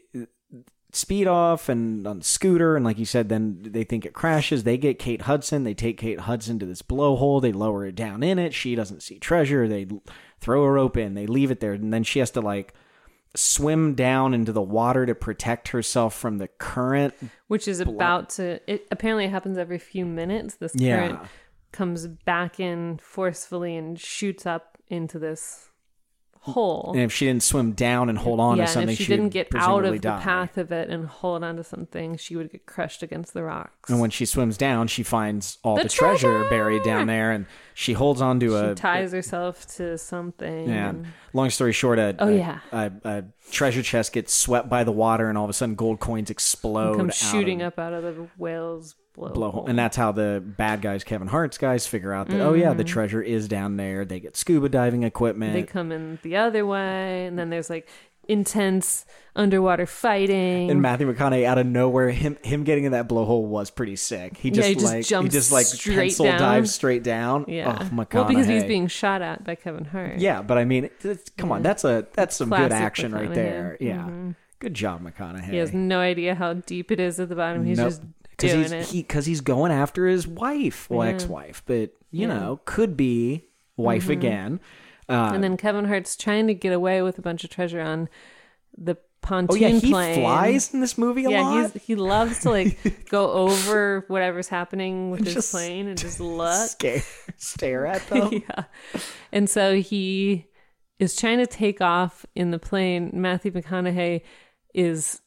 Speaker 1: speed off and on scooter and like you said then they think it crashes they get kate hudson they take kate hudson to this blowhole they lower it down in it she doesn't see treasure they throw a rope in they leave it there and then she has to like swim down into the water to protect herself from the current
Speaker 2: Which is about to. It apparently it happens every few minutes. This
Speaker 1: Yeah.
Speaker 2: current comes back in forcefully and shoots up into this hole.
Speaker 1: and if she didn't swim down and hold on
Speaker 2: yeah,
Speaker 1: to something
Speaker 2: she,
Speaker 1: she'd
Speaker 2: didn't get out of the path of it and hold on to something, she would get crushed against the rocks.
Speaker 1: and when she swims down she finds all the,
Speaker 2: The
Speaker 1: treasure,
Speaker 2: treasure!
Speaker 1: buried down there and she holds on to
Speaker 2: she
Speaker 1: a
Speaker 2: ties herself to something.
Speaker 1: Yeah.
Speaker 2: and-
Speaker 1: Long story short, a,
Speaker 2: Oh,
Speaker 1: a-
Speaker 2: yeah.
Speaker 1: a, a treasure chest gets swept by the water, and all of a sudden, gold coins explode,
Speaker 2: come shooting
Speaker 1: of
Speaker 2: up out of the whale's blowhole.
Speaker 1: blowhole, and that's how the bad guys, Kevin Hart's guys, figure out that oh yeah, the treasure is down there. They get scuba diving equipment.
Speaker 2: Mm-hmm. they come in the other way, and then there's like intense underwater fighting.
Speaker 1: And Matthew McConaughey out of nowhere, him him getting in that blowhole was pretty sick. He
Speaker 2: Yeah,
Speaker 1: just,
Speaker 2: he just
Speaker 1: like he just like pencil
Speaker 2: down.
Speaker 1: dives straight down.
Speaker 2: yeah.
Speaker 1: oh, McConaughey.
Speaker 2: well, because he's being shot at by Kevin Hart.
Speaker 1: Yeah, but I mean, it's- come on, that's a that's some good action right there. Yeah, good job, McConaughey.
Speaker 2: He has no idea how deep it is at the bottom. He's
Speaker 1: Nope.
Speaker 2: just
Speaker 1: 'Cause he's,
Speaker 2: it.
Speaker 1: He because he's going after his wife, well,
Speaker 2: Yeah.
Speaker 1: ex-wife, but you
Speaker 2: Yeah.
Speaker 1: know, could be wife again. Uh,
Speaker 2: and then Kevin Hart's trying to get away with a bunch of treasure on the pontoon
Speaker 1: oh yeah, he
Speaker 2: plane.
Speaker 1: flies in this movie a
Speaker 2: yeah,
Speaker 1: lot.
Speaker 2: he's he loves to like go over whatever's happening with his plane and just look.
Speaker 1: Scare, stare at them.
Speaker 2: yeah. And so he is trying to take off in the plane. Matthew McConaughey is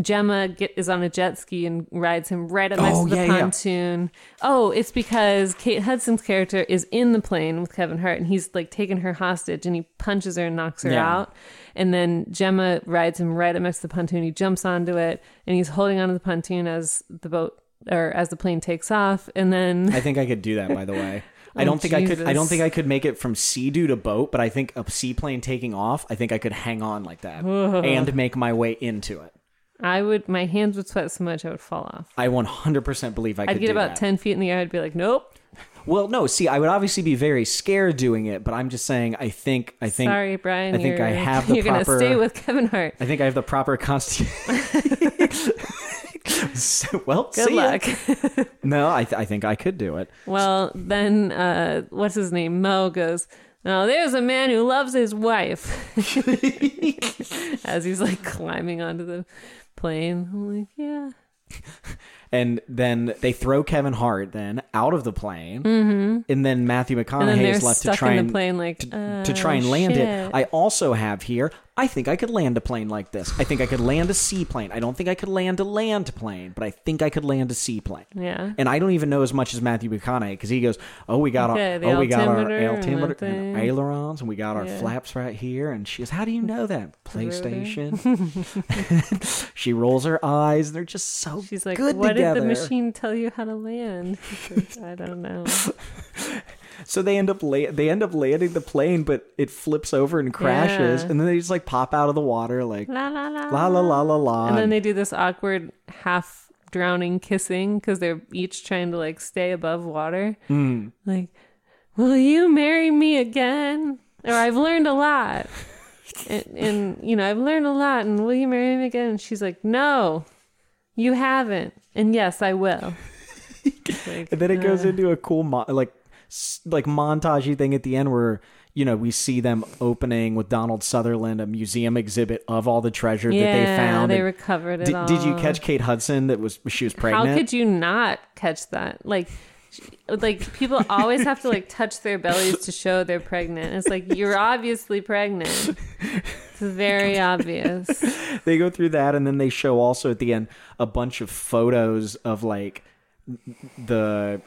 Speaker 2: Gemma get is on a jet ski and rides him right up next
Speaker 1: Oh,
Speaker 2: to the
Speaker 1: yeah, yeah.
Speaker 2: pontoon. Oh, it's because Kate Hudson's character is in the plane with Kevin Hart and he's like taking her hostage and he punches her and knocks her
Speaker 1: Yeah.
Speaker 2: out. And then Gemma rides him right up next to the pontoon. He jumps onto it and he's holding onto the pontoon as the boat or as the plane takes off. And then
Speaker 1: I think I could do that. By the way, I
Speaker 2: Oh,
Speaker 1: don't think I could. I don't think I could make it from sea-doo to boat, but I think a seaplane taking off. I think I could hang on like that and make my way into it.
Speaker 2: I would, my hands would sweat so much I would fall off.
Speaker 1: I 100% believe I could
Speaker 2: I'd get
Speaker 1: do
Speaker 2: about
Speaker 1: that.
Speaker 2: 10 feet in the air. I'd be like, nope.
Speaker 1: Well, no, see, I would obviously be very scared doing it, but I'm just saying. I think. I think.
Speaker 2: Sorry, Brian.
Speaker 1: I think I have the
Speaker 2: You're
Speaker 1: proper-
Speaker 2: going to stay with Kevin Hart.
Speaker 1: I think I have the proper constitution. well,
Speaker 2: Good
Speaker 1: see ya.
Speaker 2: luck.
Speaker 1: No, I, th- I think I could do it.
Speaker 2: well, then, uh, what's his name? Mo goes, now there's a man who loves his wife. As he's like climbing onto the plane. I'm like, yeah.
Speaker 1: And then they throw Kevin Hart then out of the plane, mm-hmm. and then Matthew
Speaker 2: then
Speaker 1: McConaughey
Speaker 2: they're
Speaker 1: is left to try and
Speaker 2: plane like,
Speaker 1: to, to try and land it. I also have here. I think I could land a plane like this. I think I could land a seaplane. I don't think I could land a land plane, but I think I could land a seaplane.
Speaker 2: yeah.
Speaker 1: And I don't even know as much as Matthew McConaughey because he goes, "Oh, we got
Speaker 2: Okay,
Speaker 1: our oh, we got our
Speaker 2: altimeter and
Speaker 1: and ailerons, and we got our
Speaker 2: Yeah.
Speaker 1: flaps right here." And she goes, "How do you know that?" PlayStation. She rolls her eyes. They're just so
Speaker 2: She's like,
Speaker 1: good
Speaker 2: what
Speaker 1: together.
Speaker 2: did the machine tell you how to land? Like, I don't know.
Speaker 1: So they end up la- they end up landing the plane, but it flips over and crashes,
Speaker 2: Yeah.
Speaker 1: and then they just like pop out of the water, like
Speaker 2: La la la.
Speaker 1: la la la la la.
Speaker 2: And then they do this awkward half drowning kissing because they're each trying to like stay above water.
Speaker 1: Hmm.
Speaker 2: Like, will you marry me again? Or I've learned a lot. and, and, you know, I've learned a lot. And will you marry me again? And she's like, no, you haven't. And yes, I will. Like,
Speaker 1: And then it goes
Speaker 2: uh,
Speaker 1: into a cool mo- like like montagey thing at the end where you know we see them opening with Donald Sutherland a museum exhibit of all the treasure
Speaker 2: yeah,
Speaker 1: that they found.
Speaker 2: Yeah, they
Speaker 1: And
Speaker 2: recovered it
Speaker 1: did,
Speaker 2: all.
Speaker 1: did you catch Kate Hudson that was she was pregnant?
Speaker 2: How could you not catch that? Like, like people always have to like touch their bellies to show they're pregnant. It's like you're obviously pregnant. It's very obvious.
Speaker 1: they go through that and then they show also at the end a bunch of photos of like the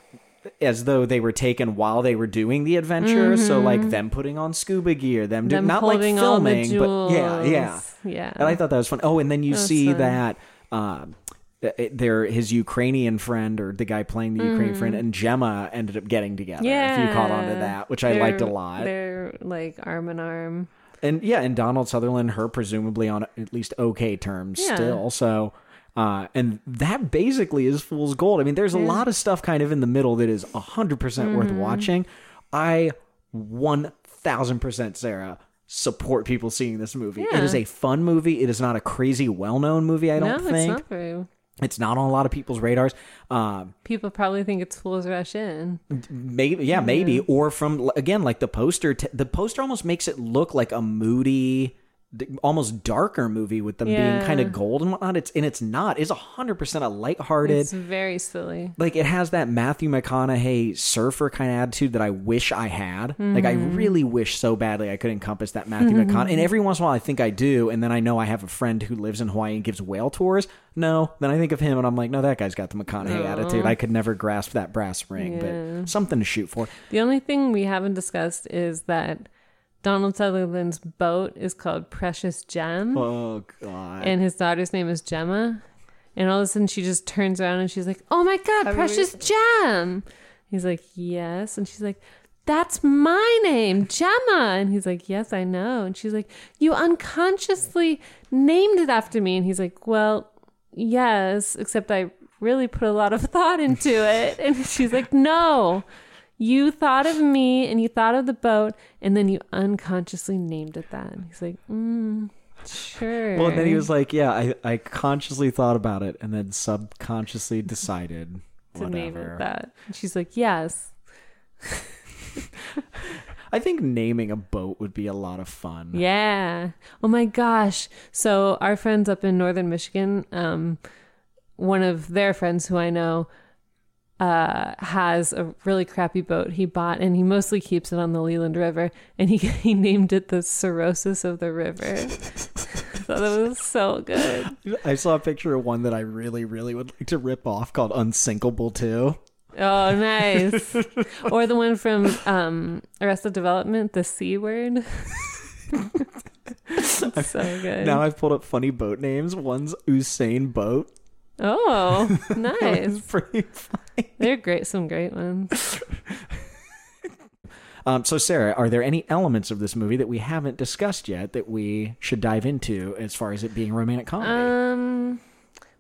Speaker 1: as though they were taken while they were doing the adventure so like them putting on scuba gear them,
Speaker 2: Mm-hmm.
Speaker 1: Not like
Speaker 2: holding all the
Speaker 1: filming but yeah yeah
Speaker 2: yeah.
Speaker 1: and i thought that was fun oh and then you
Speaker 2: That was
Speaker 1: see
Speaker 2: fun.
Speaker 1: that um their his Ukrainian friend or the guy playing the Ukrainian friend and Gemma ended up getting together.
Speaker 2: yeah.
Speaker 1: If you caught on to that, which I
Speaker 2: They're-
Speaker 1: liked a lot.
Speaker 2: They're like arm in arm.
Speaker 1: and yeah, and Donald Sutherland, her presumably on at least okay terms
Speaker 2: Yeah.
Speaker 1: still. So, uh, and that basically is fool's gold. I mean, there's a lot of stuff kind of in the middle that is hundred percent worth
Speaker 2: Mm-hmm.
Speaker 1: watching. I one thousand percent, Sarah, support people seeing this movie. It
Speaker 2: Yeah.
Speaker 1: is a fun movie. It is not a crazy well known movie. I don't
Speaker 2: no,
Speaker 1: think
Speaker 2: it's not very.
Speaker 1: It's not on a lot of people's radars. Um,
Speaker 2: People probably think it's Fools Rush In.
Speaker 1: maybe yeah maybe or from again like the poster t- the poster almost makes it look like a moody almost darker movie with them being kind of gold and whatnot it's and it's not it's 100% a lighthearted
Speaker 2: It's very silly.
Speaker 1: like it has that Matthew McConaughey surfer kind of attitude that I wish I had. Like I
Speaker 2: Mm-hmm.
Speaker 1: really wish so badly I could encompass that Matthew McConaughey. And every once in a while I think I do, and then I know I have a friend who lives in Hawaii and gives whale tours. No, then I think of him and I'm like, no, that guy's got the McConaughey attitude. I could never grasp that brass ring,
Speaker 2: Yeah.
Speaker 1: but something to shoot for.
Speaker 2: The only thing we haven't discussed is that Donald Sutherland's boat is called Precious Gem.
Speaker 1: Oh god.
Speaker 2: and his daughter's name is Gemma. And all of a sudden, she just turns around and she's like, "Oh my god, precious gem!" He's like, "Yes," and she's like, that's my name, Gemma. And he's like, Yes, I know. And she's like, You unconsciously named it after me. And he's like, Well, yes, except I really put a lot of thought into it. And she's like, No, you thought of me and you thought of the boat, and then you unconsciously named it that. And he's like, mm, Sure.
Speaker 1: Well, and then he was like, "Yeah, I, I consciously thought about it and then subconsciously decided
Speaker 2: to name
Speaker 1: whatever."
Speaker 2: it that. And she's like, Yes.
Speaker 1: I think naming a boat would be a lot of fun.
Speaker 2: Yeah. Oh my gosh. So our friends up in northern Michigan, um, one of their friends who I know uh has a really crappy boat he bought and he mostly keeps it on the Leland River and he he named it the cirrhosis of the river. so that was so good.
Speaker 1: I saw a picture of one that I really, really would like to rip off called Unsinkable too.
Speaker 2: Oh nice. or the one from um Arrested Development, the C word. so good.
Speaker 1: Now I've pulled up funny boat names. One's Usain Boat.
Speaker 2: Oh, nice.
Speaker 1: pretty funny.
Speaker 2: They're great, some great ones.
Speaker 1: Um, so, Sarah, are there any elements of this movie that we haven't discussed yet that we should dive into as far as it being romantic comedy?
Speaker 2: Um,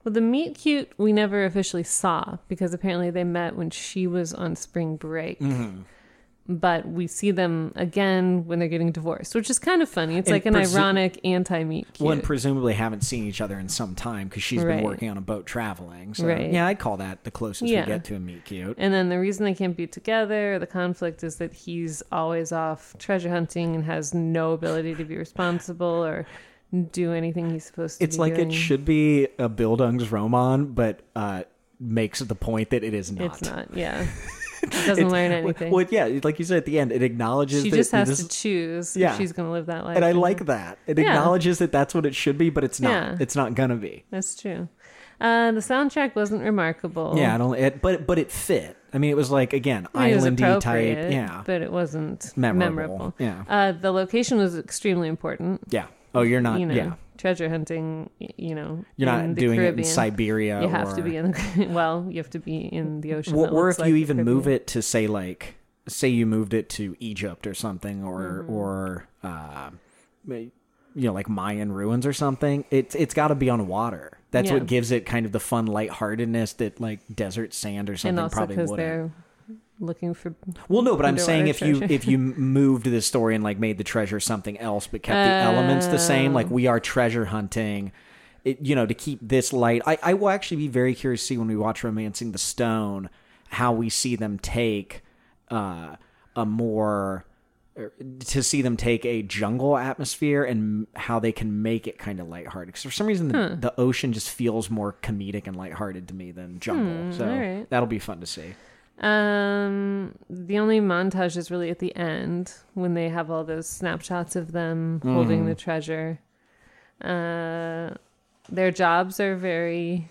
Speaker 2: well, the meet cute we never officially saw because apparently they met when she was on spring break.
Speaker 1: Mm-hmm.
Speaker 2: But we see them again when they're getting divorced, which is kind of funny. It's
Speaker 1: And
Speaker 2: like an
Speaker 1: presu-
Speaker 2: ironic anti-meet cute.
Speaker 1: Well, presumably haven't seen each other in some time because she's
Speaker 2: Right.
Speaker 1: been working on a boat traveling. So,
Speaker 2: Right.
Speaker 1: yeah, I'd call that the closest
Speaker 2: Yeah.
Speaker 1: we get to a meet cute.
Speaker 2: and then the reason they can't be together, the conflict is that he's always off treasure hunting and has no ability to be responsible or do anything he's supposed to
Speaker 1: do.
Speaker 2: It's
Speaker 1: like
Speaker 2: doing.
Speaker 1: it should be a Bildungsroman, but uh, makes the point that it is not.
Speaker 2: It's not, yeah. Doesn't learn anything.
Speaker 1: Well, yeah, like you said at the end, it acknowledges
Speaker 2: she just has
Speaker 1: this-
Speaker 2: to choose
Speaker 1: Yeah.
Speaker 2: if she's going to live that life.
Speaker 1: and I like that. It
Speaker 2: Yeah.
Speaker 1: acknowledges that that's what it should be, but it's not.
Speaker 2: Yeah.
Speaker 1: It's not gonna be.
Speaker 2: That's true. Uh, the soundtrack wasn't remarkable.
Speaker 1: Yeah, I don't. It, but but it fit. I mean, it was like again,
Speaker 2: I mean,
Speaker 1: islandy type. Yeah,
Speaker 2: but it wasn't
Speaker 1: memorable.
Speaker 2: memorable.
Speaker 1: Yeah,
Speaker 2: Uh, the location was extremely important.
Speaker 1: yeah. Oh, you're not.
Speaker 2: you know,
Speaker 1: yeah,
Speaker 2: treasure hunting. You know,
Speaker 1: you're not
Speaker 2: the
Speaker 1: doing it in Siberia.
Speaker 2: You have
Speaker 1: or,
Speaker 2: to be in the well. You have to be in the ocean.
Speaker 1: Or,
Speaker 2: that
Speaker 1: or if
Speaker 2: like
Speaker 1: you
Speaker 2: the
Speaker 1: even move it to say like, say you moved it to Egypt or something, or
Speaker 2: Mm-hmm.
Speaker 1: or uh, you know, like Mayan ruins or something. It's it's got to be on water. That's
Speaker 2: Yeah.
Speaker 1: what gives it kind of the fun lightheartedness that like desert sand or
Speaker 2: and
Speaker 1: something
Speaker 2: also
Speaker 1: probably
Speaker 2: because
Speaker 1: wouldn't.
Speaker 2: they're looking for.
Speaker 1: Well, no, but I'm saying if you if you moved the story and like made the treasure something else, but kept the elements the same, like we are treasure hunting. It, you know, to keep this light. I, I will actually be very curious to see when we watch *Romancing the Stone* how we see them take uh, a more er, to see them take a jungle atmosphere and how they can make it kind of lighthearted. Because for some reason, the, the ocean just feels more comedic and lighthearted to me than jungle. so
Speaker 2: alright.
Speaker 1: that'll be fun to see.
Speaker 2: Um, the only montage is really at the end when they have all those snapshots of them holding
Speaker 1: Mm-hmm.
Speaker 2: the treasure. Uh, their jobs are very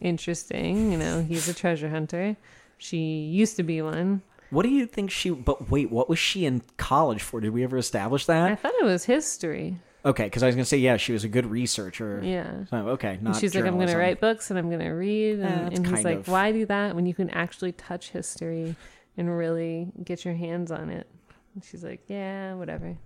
Speaker 2: interesting. You know, he's a treasure hunter. She used to be one.
Speaker 1: What do you think she? But wait, what was she in college for? Did we ever establish that?
Speaker 2: I thought it was history.
Speaker 1: Okay, because I was gonna say yeah, she was a good researcher.
Speaker 2: Yeah.
Speaker 1: So, okay,
Speaker 2: And
Speaker 1: not.
Speaker 2: she's like, I'm going to write books and I'm going to read. And,
Speaker 1: that's
Speaker 2: and he's like,
Speaker 1: of-
Speaker 2: why do that when you can actually touch history and really get your hands on it? And she's like, yeah, whatever.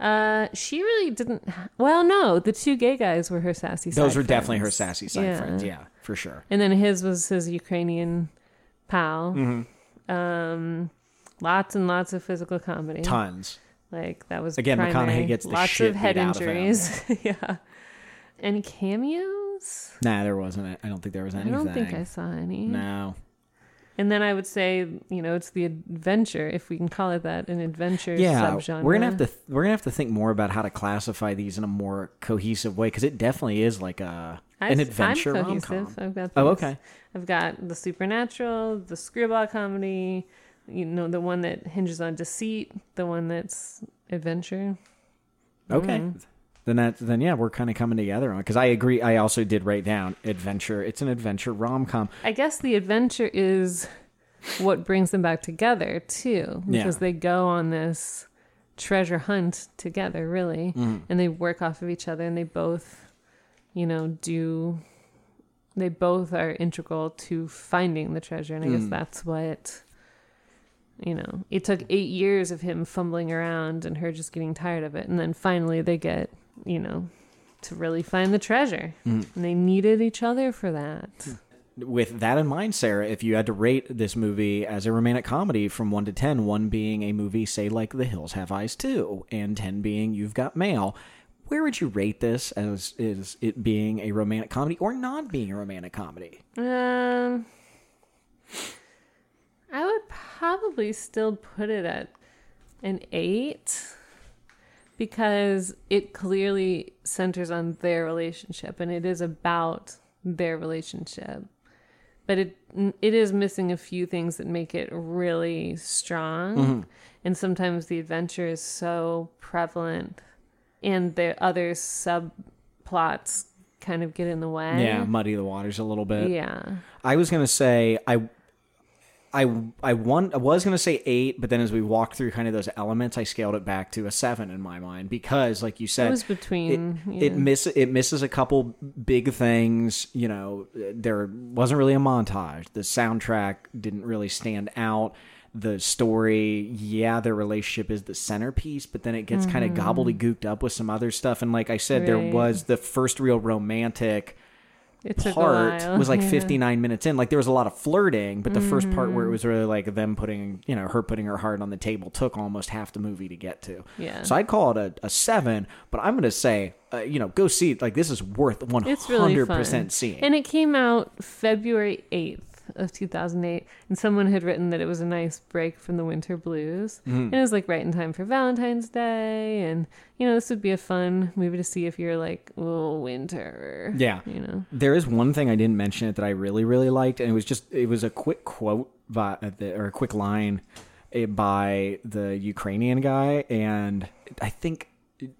Speaker 2: Uh, she really didn't. Well, no, the two gay guys were her sassy. Side.
Speaker 1: Those were definitely her sassy side
Speaker 2: Yeah.
Speaker 1: friends. Yeah, for sure.
Speaker 2: And then his was his Ukrainian pal.
Speaker 1: Mm-hmm.
Speaker 2: Um, lots and lots of physical comedy.
Speaker 1: Tons.
Speaker 2: Like that was
Speaker 1: Again,
Speaker 2: primary.
Speaker 1: McConaughey gets the
Speaker 2: lots
Speaker 1: shit
Speaker 2: of head
Speaker 1: beat out of him.
Speaker 2: injuries. yeah. Any cameos?
Speaker 1: Nah, there wasn't. I don't think there was anything.
Speaker 2: I don't think I saw any.
Speaker 1: No.
Speaker 2: And then I would say, you know, it's the adventure, if we can call it that, an adventure
Speaker 1: Yeah,
Speaker 2: subgenre.
Speaker 1: we're gonna have to we're gonna have to think more about how to classify these in a more cohesive way because it definitely is like a
Speaker 2: I-
Speaker 1: an adventure
Speaker 2: I'm
Speaker 1: Rom-com.
Speaker 2: I've got.
Speaker 1: Oh, okay.
Speaker 2: I've got the supernatural, the screwball comedy. You know, the one that hinges on deceit, the one that's adventure.
Speaker 1: Okay.
Speaker 2: Mm-hmm.
Speaker 1: Then that then yeah, we're kind of coming together on because I agree. I also did write down adventure. It's an adventure rom com.
Speaker 2: I guess the adventure is what brings them back together too, because
Speaker 1: Yeah.
Speaker 2: they go on this treasure hunt together, really,
Speaker 1: Mm-hmm.
Speaker 2: and they work off of each other, and they both, you know, do. They both are integral to finding the treasure, and I
Speaker 1: Mm.
Speaker 2: guess that's what you know, it took eight years of him fumbling around and her just getting tired of it. And then finally they get, you know, to really find the treasure. And they needed each other for that.
Speaker 1: with that in mind, Sarah, if you had to rate this movie as a romantic comedy from one to ten, one being a movie, say like The Hills Have Eyes Too, and ten being You've Got Mail, where would you rate this as is it being a romantic comedy or not being a romantic comedy?
Speaker 2: Um, I would probably still put it at an eight because it clearly centers on their relationship and it is about their relationship. But it it is missing a few things that make it really strong, mm-hmm. and sometimes the adventure is so prevalent, and the other subplots kind of get in the way.
Speaker 1: Yeah, muddy the waters a little bit.
Speaker 2: yeah.
Speaker 1: I was gonna say I, I, I want I was gonna say eight, but then as we walked through kind of those elements, I scaled it back to a seven in my mind because, like you said,
Speaker 2: It was between.
Speaker 1: it, it miss it misses a couple big things. You know, there wasn't really a montage. The soundtrack didn't really stand out. The story, yeah, their relationship is the centerpiece, but then it gets kind of gobbledygooked up with some other stuff. And like I said, there
Speaker 2: Mm-hmm.
Speaker 1: Was the first real romantic
Speaker 2: it a
Speaker 1: part was like
Speaker 2: yeah. Mm-hmm.
Speaker 1: 59 minutes in. Like there was a lot of flirting but the first part where it was really like them putting you know her putting her heart on the table took almost half the movie to get to.
Speaker 2: Yeah.
Speaker 1: so i'd call it a, a seven but i'm gonna say uh, you know go see it. Like this is worth 100%
Speaker 2: It's really
Speaker 1: seeing.
Speaker 2: And it came out February 8th of 2008. And someone had written that it was a nice break from the winter blues.
Speaker 1: Mm-hmm.
Speaker 2: And it was like right in time for Valentine's Day. And, you know, this would be a fun movie to see if you're like, oh, winter.
Speaker 1: Yeah.
Speaker 2: You know?
Speaker 1: There is one thing I didn't mention it that I really really liked, and it was just it was a quick quote by the, or a quick line eh, by the Ukrainian guy, and I think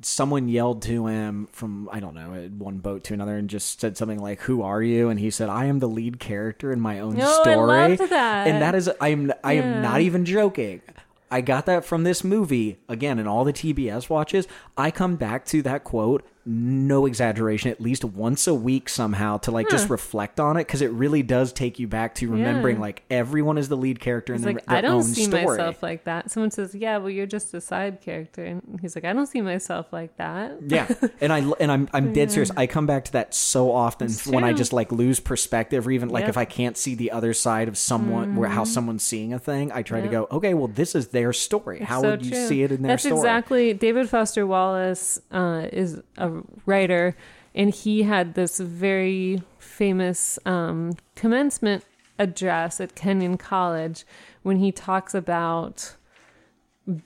Speaker 1: someone yelled to him from I don't know one boat to another and just said something like "Who are you?" and he said, "I am the lead character in my own
Speaker 2: I
Speaker 1: story."
Speaker 2: loved that.
Speaker 1: And that is I am I am
Speaker 2: Yeah.
Speaker 1: not even joking. I got that from this movie again in all the TBS watches. I come back to that quote, no exaggeration, at least once a week somehow to like just reflect on it because it really does take you back to remembering
Speaker 2: Yeah.
Speaker 1: like everyone is the lead character in
Speaker 2: He's
Speaker 1: their,
Speaker 2: like,
Speaker 1: their
Speaker 2: I don't
Speaker 1: own
Speaker 2: see
Speaker 1: story.
Speaker 2: myself like that. Someone says, yeah, well, you're just a side character. And he's like, I don't see myself like that.
Speaker 1: yeah, and I and I'm I'm dead serious. I come back to that so often when I just like lose perspective, or even like
Speaker 2: Yep.
Speaker 1: if I can't see the other side of someone, where how someone's seeing a thing. I try to
Speaker 2: Mm-hmm.
Speaker 1: Go, okay, well, this is their story.
Speaker 2: It's
Speaker 1: how
Speaker 2: so
Speaker 1: would you
Speaker 2: true.
Speaker 1: see it in their
Speaker 2: That's
Speaker 1: story?
Speaker 2: exactly David Foster Wallace uh, is a writer, and he had this very famous um, commencement address at Kenyon College when he talks about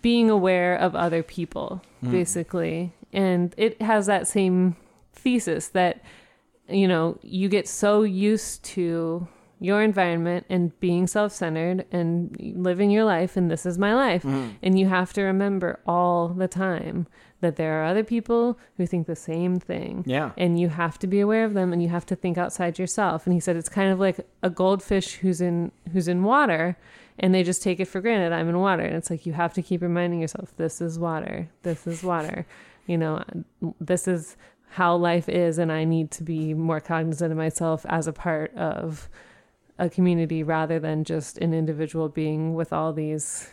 Speaker 2: being aware of other people, basically, and it has that same thesis that you know you get so used to your environment and being self-centered and living your life and this is my life. And you have to remember all the time that there are other people who think the same thing.
Speaker 1: Yeah.
Speaker 2: and you have to be aware of them and you have to think outside yourself. And he said it's kind of like a goldfish who's in who's in water and they just take it for granted i'm in water. And it's like you have to keep reminding yourself this is water. This is water. You know this is how life is and i need to be more cognizant of myself as a part of a community rather than just an individual being with all these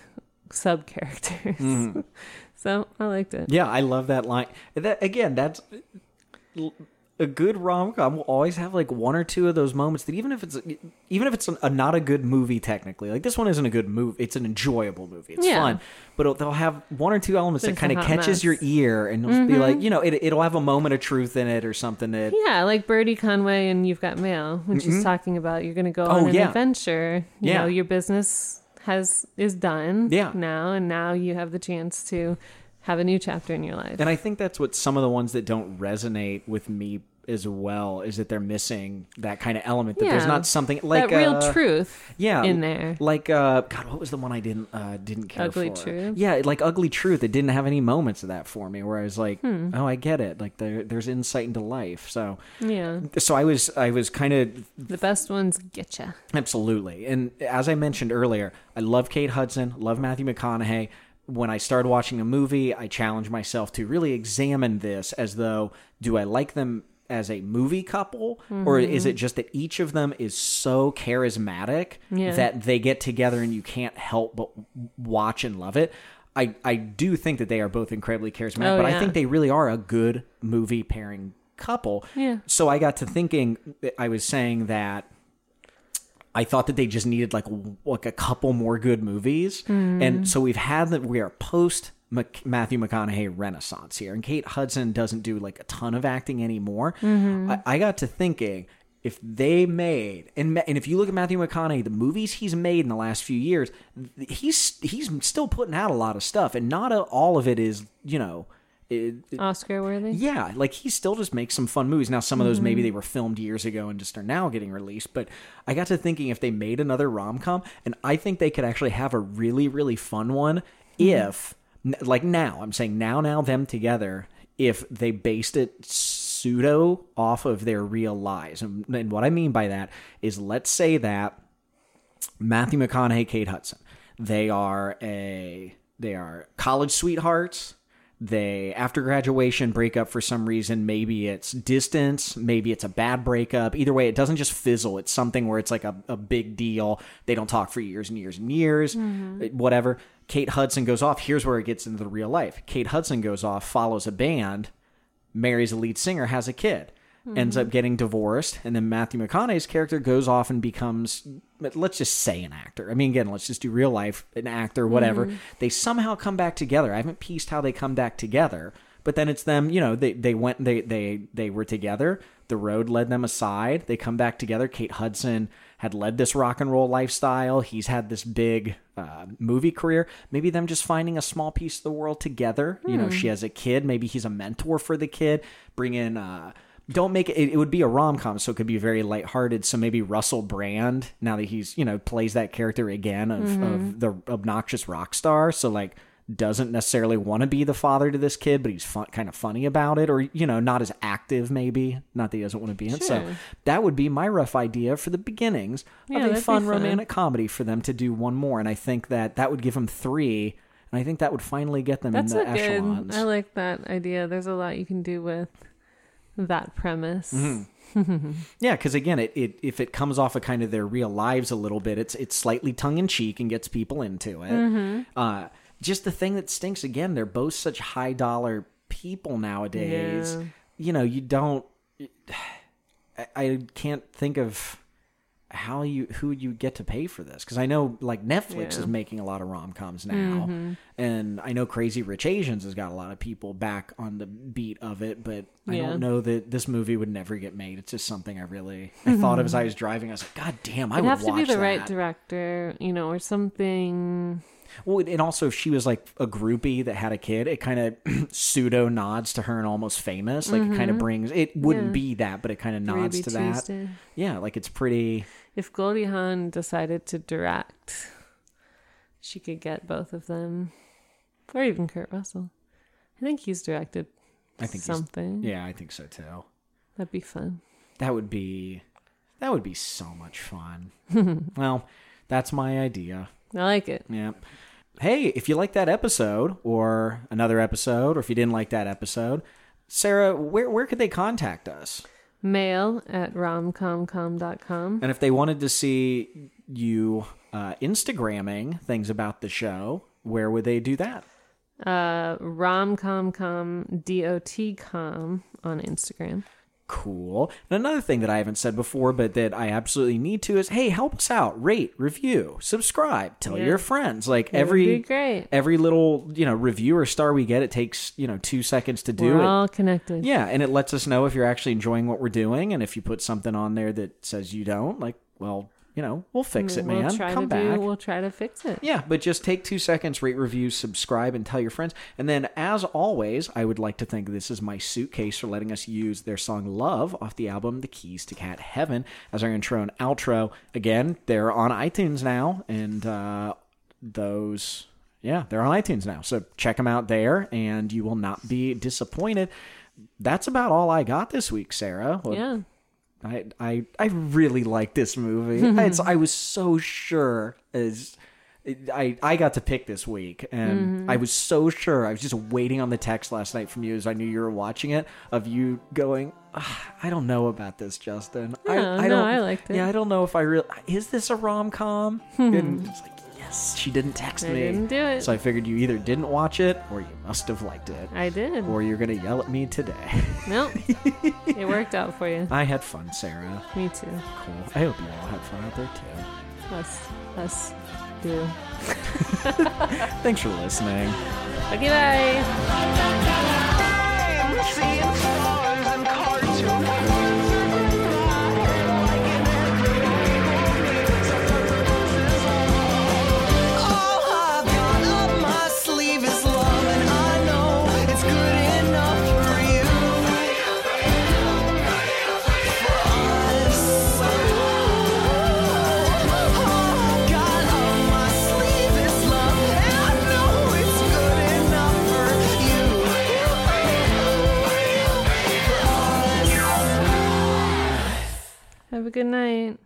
Speaker 2: sub characters mm-hmm. so i liked it
Speaker 1: Yeah, I love that line. That again, that's a good rom com will always have like one or two of those moments that even if it's even if it's a, not a good movie technically, like this one isn't a good movie. It's an enjoyable movie. It's
Speaker 2: Yeah.
Speaker 1: fun, but it'll, they'll have one or two elements that kind of catches
Speaker 2: mess. Mm-hmm.
Speaker 1: your ear, and it'll be like you know it, it'll have a moment of truth in it or something that
Speaker 2: Yeah, like Birdie Conway and You've Got Mail when she's talking about you're going to go
Speaker 1: Oh,
Speaker 2: on an
Speaker 1: yeah.
Speaker 2: adventure. You
Speaker 1: Yeah.
Speaker 2: know, your business has is done
Speaker 1: Yeah.
Speaker 2: now, and now you have the chance to have a new chapter in your life.
Speaker 1: And I think that's what some of the ones that don't resonate with me as well is that they're missing that kind of element that there's not something like
Speaker 2: that real
Speaker 1: uh,
Speaker 2: truth
Speaker 1: yeah
Speaker 2: in there.
Speaker 1: like uh god what was the one i didn't uh didn't care
Speaker 2: Ugly
Speaker 1: for
Speaker 2: Truth?
Speaker 1: yeah like ugly truth it didn't have any moments of that for me where i was like
Speaker 2: Hmm.
Speaker 1: oh i get it like there there's insight into life so
Speaker 2: Yeah,
Speaker 1: so i was i was kind of
Speaker 2: the best ones get you.
Speaker 1: Absolutely. And as I mentioned earlier, I love Kate Hudson, love Matthew McConaughey. When I started watching a movie, I challenged myself to really examine this as though do I like them as a movie couple or is it just that each of them is so charismatic
Speaker 2: Yeah.
Speaker 1: that they get together and you can't help but watch and love it i i do think that they are both incredibly charismatic
Speaker 2: Oh,
Speaker 1: but i think they really are a good movie pairing couple
Speaker 2: Yeah.
Speaker 1: so i got to thinking i was saying that I thought that they just needed like like a couple more good movies,
Speaker 2: Hmm.
Speaker 1: and so we've had that we are post Mc- Matthew McConaughey renaissance here, and Kate Hudson doesn't do like a ton of acting anymore.
Speaker 2: Mm-hmm.
Speaker 1: I, I got to thinking if they made and Ma- and if you look at Matthew McConaughey, the movies he's made in the last few years, he's he's still putting out a lot of stuff, and not a, all of it is you know. It,
Speaker 2: Oscar worthy.
Speaker 1: yeah, like he still just makes some fun movies. Now, some of those maybe they were filmed years ago and just are now getting released. But I got to thinking if they made another rom com, and I think they could actually have a really, really fun one if, n- like now, I'm saying now, now, them together, if they based it pseudo off of their real lives. And, and what I mean by that is let's say that Matthew McConaughey, Kate Hudson. They are a they are college sweethearts. They after graduation break up for some reason. Maybe it's distance, maybe it's a bad breakup. Either way, it doesn't just fizzle. It's something where it's like a, a big deal. They don't talk for years and years and years. Mm-hmm. Whatever. Kate Hudson goes off. Here's where it gets into the real life. Kate Hudson goes off, follows a band, marries a lead singer, has a kid, ends up mm-hmm. getting divorced, and then Matthew McConaughey's character goes off and becomes, let's just say, an actor. I mean, again, let's just do real life, an actor, whatever. Mm-hmm. They somehow come back together. I haven't pieced how they come back together, but then it's them. You know, they they went, they they they were together. The road led them aside. They come back together. Kate Hudson had led this rock and roll lifestyle. He's had this big uh, movie career. Maybe them just finding a small piece of the world together. You know, she has a kid. Maybe he's a mentor for the kid. Bring in. Uh, don't make it, it would be a rom-com so it could be very lighthearted so maybe russell brand now that he's you know plays that character again of, of the obnoxious rock star so like doesn't necessarily want to be the father to this kid but he's fun, kind of funny about it or you know not as active maybe not that he doesn't want to be in so that would be my rough idea for the beginnings
Speaker 2: Yeah,
Speaker 1: of a fun
Speaker 2: fun.
Speaker 1: romantic comedy for them to do one more and i think that that would give them three and i think that would finally get them
Speaker 2: That's
Speaker 1: in
Speaker 2: a
Speaker 1: the
Speaker 2: good.
Speaker 1: echelons
Speaker 2: I like that idea. There's a lot you can do with that premise.
Speaker 1: Mm-hmm. Yeah, because again, it, it if it comes off of kind of their real lives a little bit, it's it's slightly tongue in cheek and gets people into it.
Speaker 2: Mm-hmm.
Speaker 1: Uh, just the thing that stinks again, they're both such high dollar people nowadays.
Speaker 2: Yeah.
Speaker 1: You know, you don't. I, I can't think of how you who you get to pay for this because I know like Netflix
Speaker 2: Yeah. Mm-hmm.
Speaker 1: is making a lot of rom coms now, and I know Crazy Rich Asians has got a lot of people back on the beat of it, but I
Speaker 2: Yeah.
Speaker 1: don't know that this movie would never get made. It's just something I really I thought of as I was driving. I was like, God damn, I
Speaker 2: It'd
Speaker 1: would
Speaker 2: have to
Speaker 1: watch
Speaker 2: be the right director, you know, or something.
Speaker 1: Well, and also if she was like a groupie that had a kid, it kind of pseudo nods to her and almost famous. Like it kind of brings it wouldn't
Speaker 2: Mm-hmm. Yeah.
Speaker 1: be that, but it kind of nods
Speaker 2: Ruby
Speaker 1: to that. Yeah, like it's pretty.
Speaker 2: If Goldie Hawn decided to direct, she could get both of them, or even Kurt Russell. I think he's directed
Speaker 1: I think
Speaker 2: something.
Speaker 1: Yeah, I think so too.
Speaker 2: That'd be fun.
Speaker 1: That would be that would be so much fun. well, that's my idea.
Speaker 2: I like it.
Speaker 1: Yeah. Hey, if you like that episode or another episode, or if you didn't like that episode, Sarah, where where could they contact us?
Speaker 2: Mail at romcomcom.com.
Speaker 1: And if they wanted to see you uh, Instagramming things about the show, where would they do that?
Speaker 2: Uh, romcomcom, D-O-T-com on Instagram.
Speaker 1: Cool. And another thing that I haven't said before, but that I absolutely need to is, hey, help us out. Rate, review, subscribe, tell
Speaker 2: Yeah.
Speaker 1: your friends. Like
Speaker 2: It
Speaker 1: every every little you know review or star we get, it takes you know two seconds to do
Speaker 2: We're
Speaker 1: it.
Speaker 2: all connected.
Speaker 1: Yeah, and it lets us know if you're actually enjoying what we're doing, and if you put something on there that says you don't, like, well, you know, we'll fix it,
Speaker 2: we'll
Speaker 1: man.
Speaker 2: try
Speaker 1: Come
Speaker 2: to
Speaker 1: back.
Speaker 2: do. We'll try to fix it.
Speaker 1: Yeah, but just take two seconds, rate, review, subscribe, and tell your friends. And then, as always, I would like to thank This Is My Suitcase for letting us use their song Love off the album The Keys to Cat Heaven as our intro and outro. Again, they're on iTunes now, and uh, those, yeah, they're on iTunes now. So check them out there, and you will not be disappointed. That's about all I got this week, Sarah. Well,
Speaker 2: Yeah.
Speaker 1: I I I really like this movie. I, it's- I was so sure as I I got to pick this week, and
Speaker 4: Mm-hmm.
Speaker 1: I was so sure. I was just waiting on the text last night from you as I knew you were watching it. Of you going, "Ah, I don't know about this, Justin. I,
Speaker 4: No,
Speaker 1: I
Speaker 4: no,
Speaker 1: don't.
Speaker 4: I liked it.
Speaker 1: Yeah, I don't know if I really. Is this a rom com? and it's like. She didn't text
Speaker 4: I
Speaker 1: me,
Speaker 4: didn't do it.
Speaker 1: so I figured you either didn't watch it or you must have liked it,
Speaker 4: I did.
Speaker 1: or you're gonna yell at me today.
Speaker 4: Nope. it worked out for you.
Speaker 1: I had fun, Sarah.
Speaker 4: Me too.
Speaker 1: Cool. I hope you all had fun out there too.
Speaker 4: Us. Us. Do.
Speaker 1: Thanks for listening.
Speaker 4: Okay, bye. Have a good night.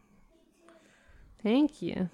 Speaker 4: Thank you.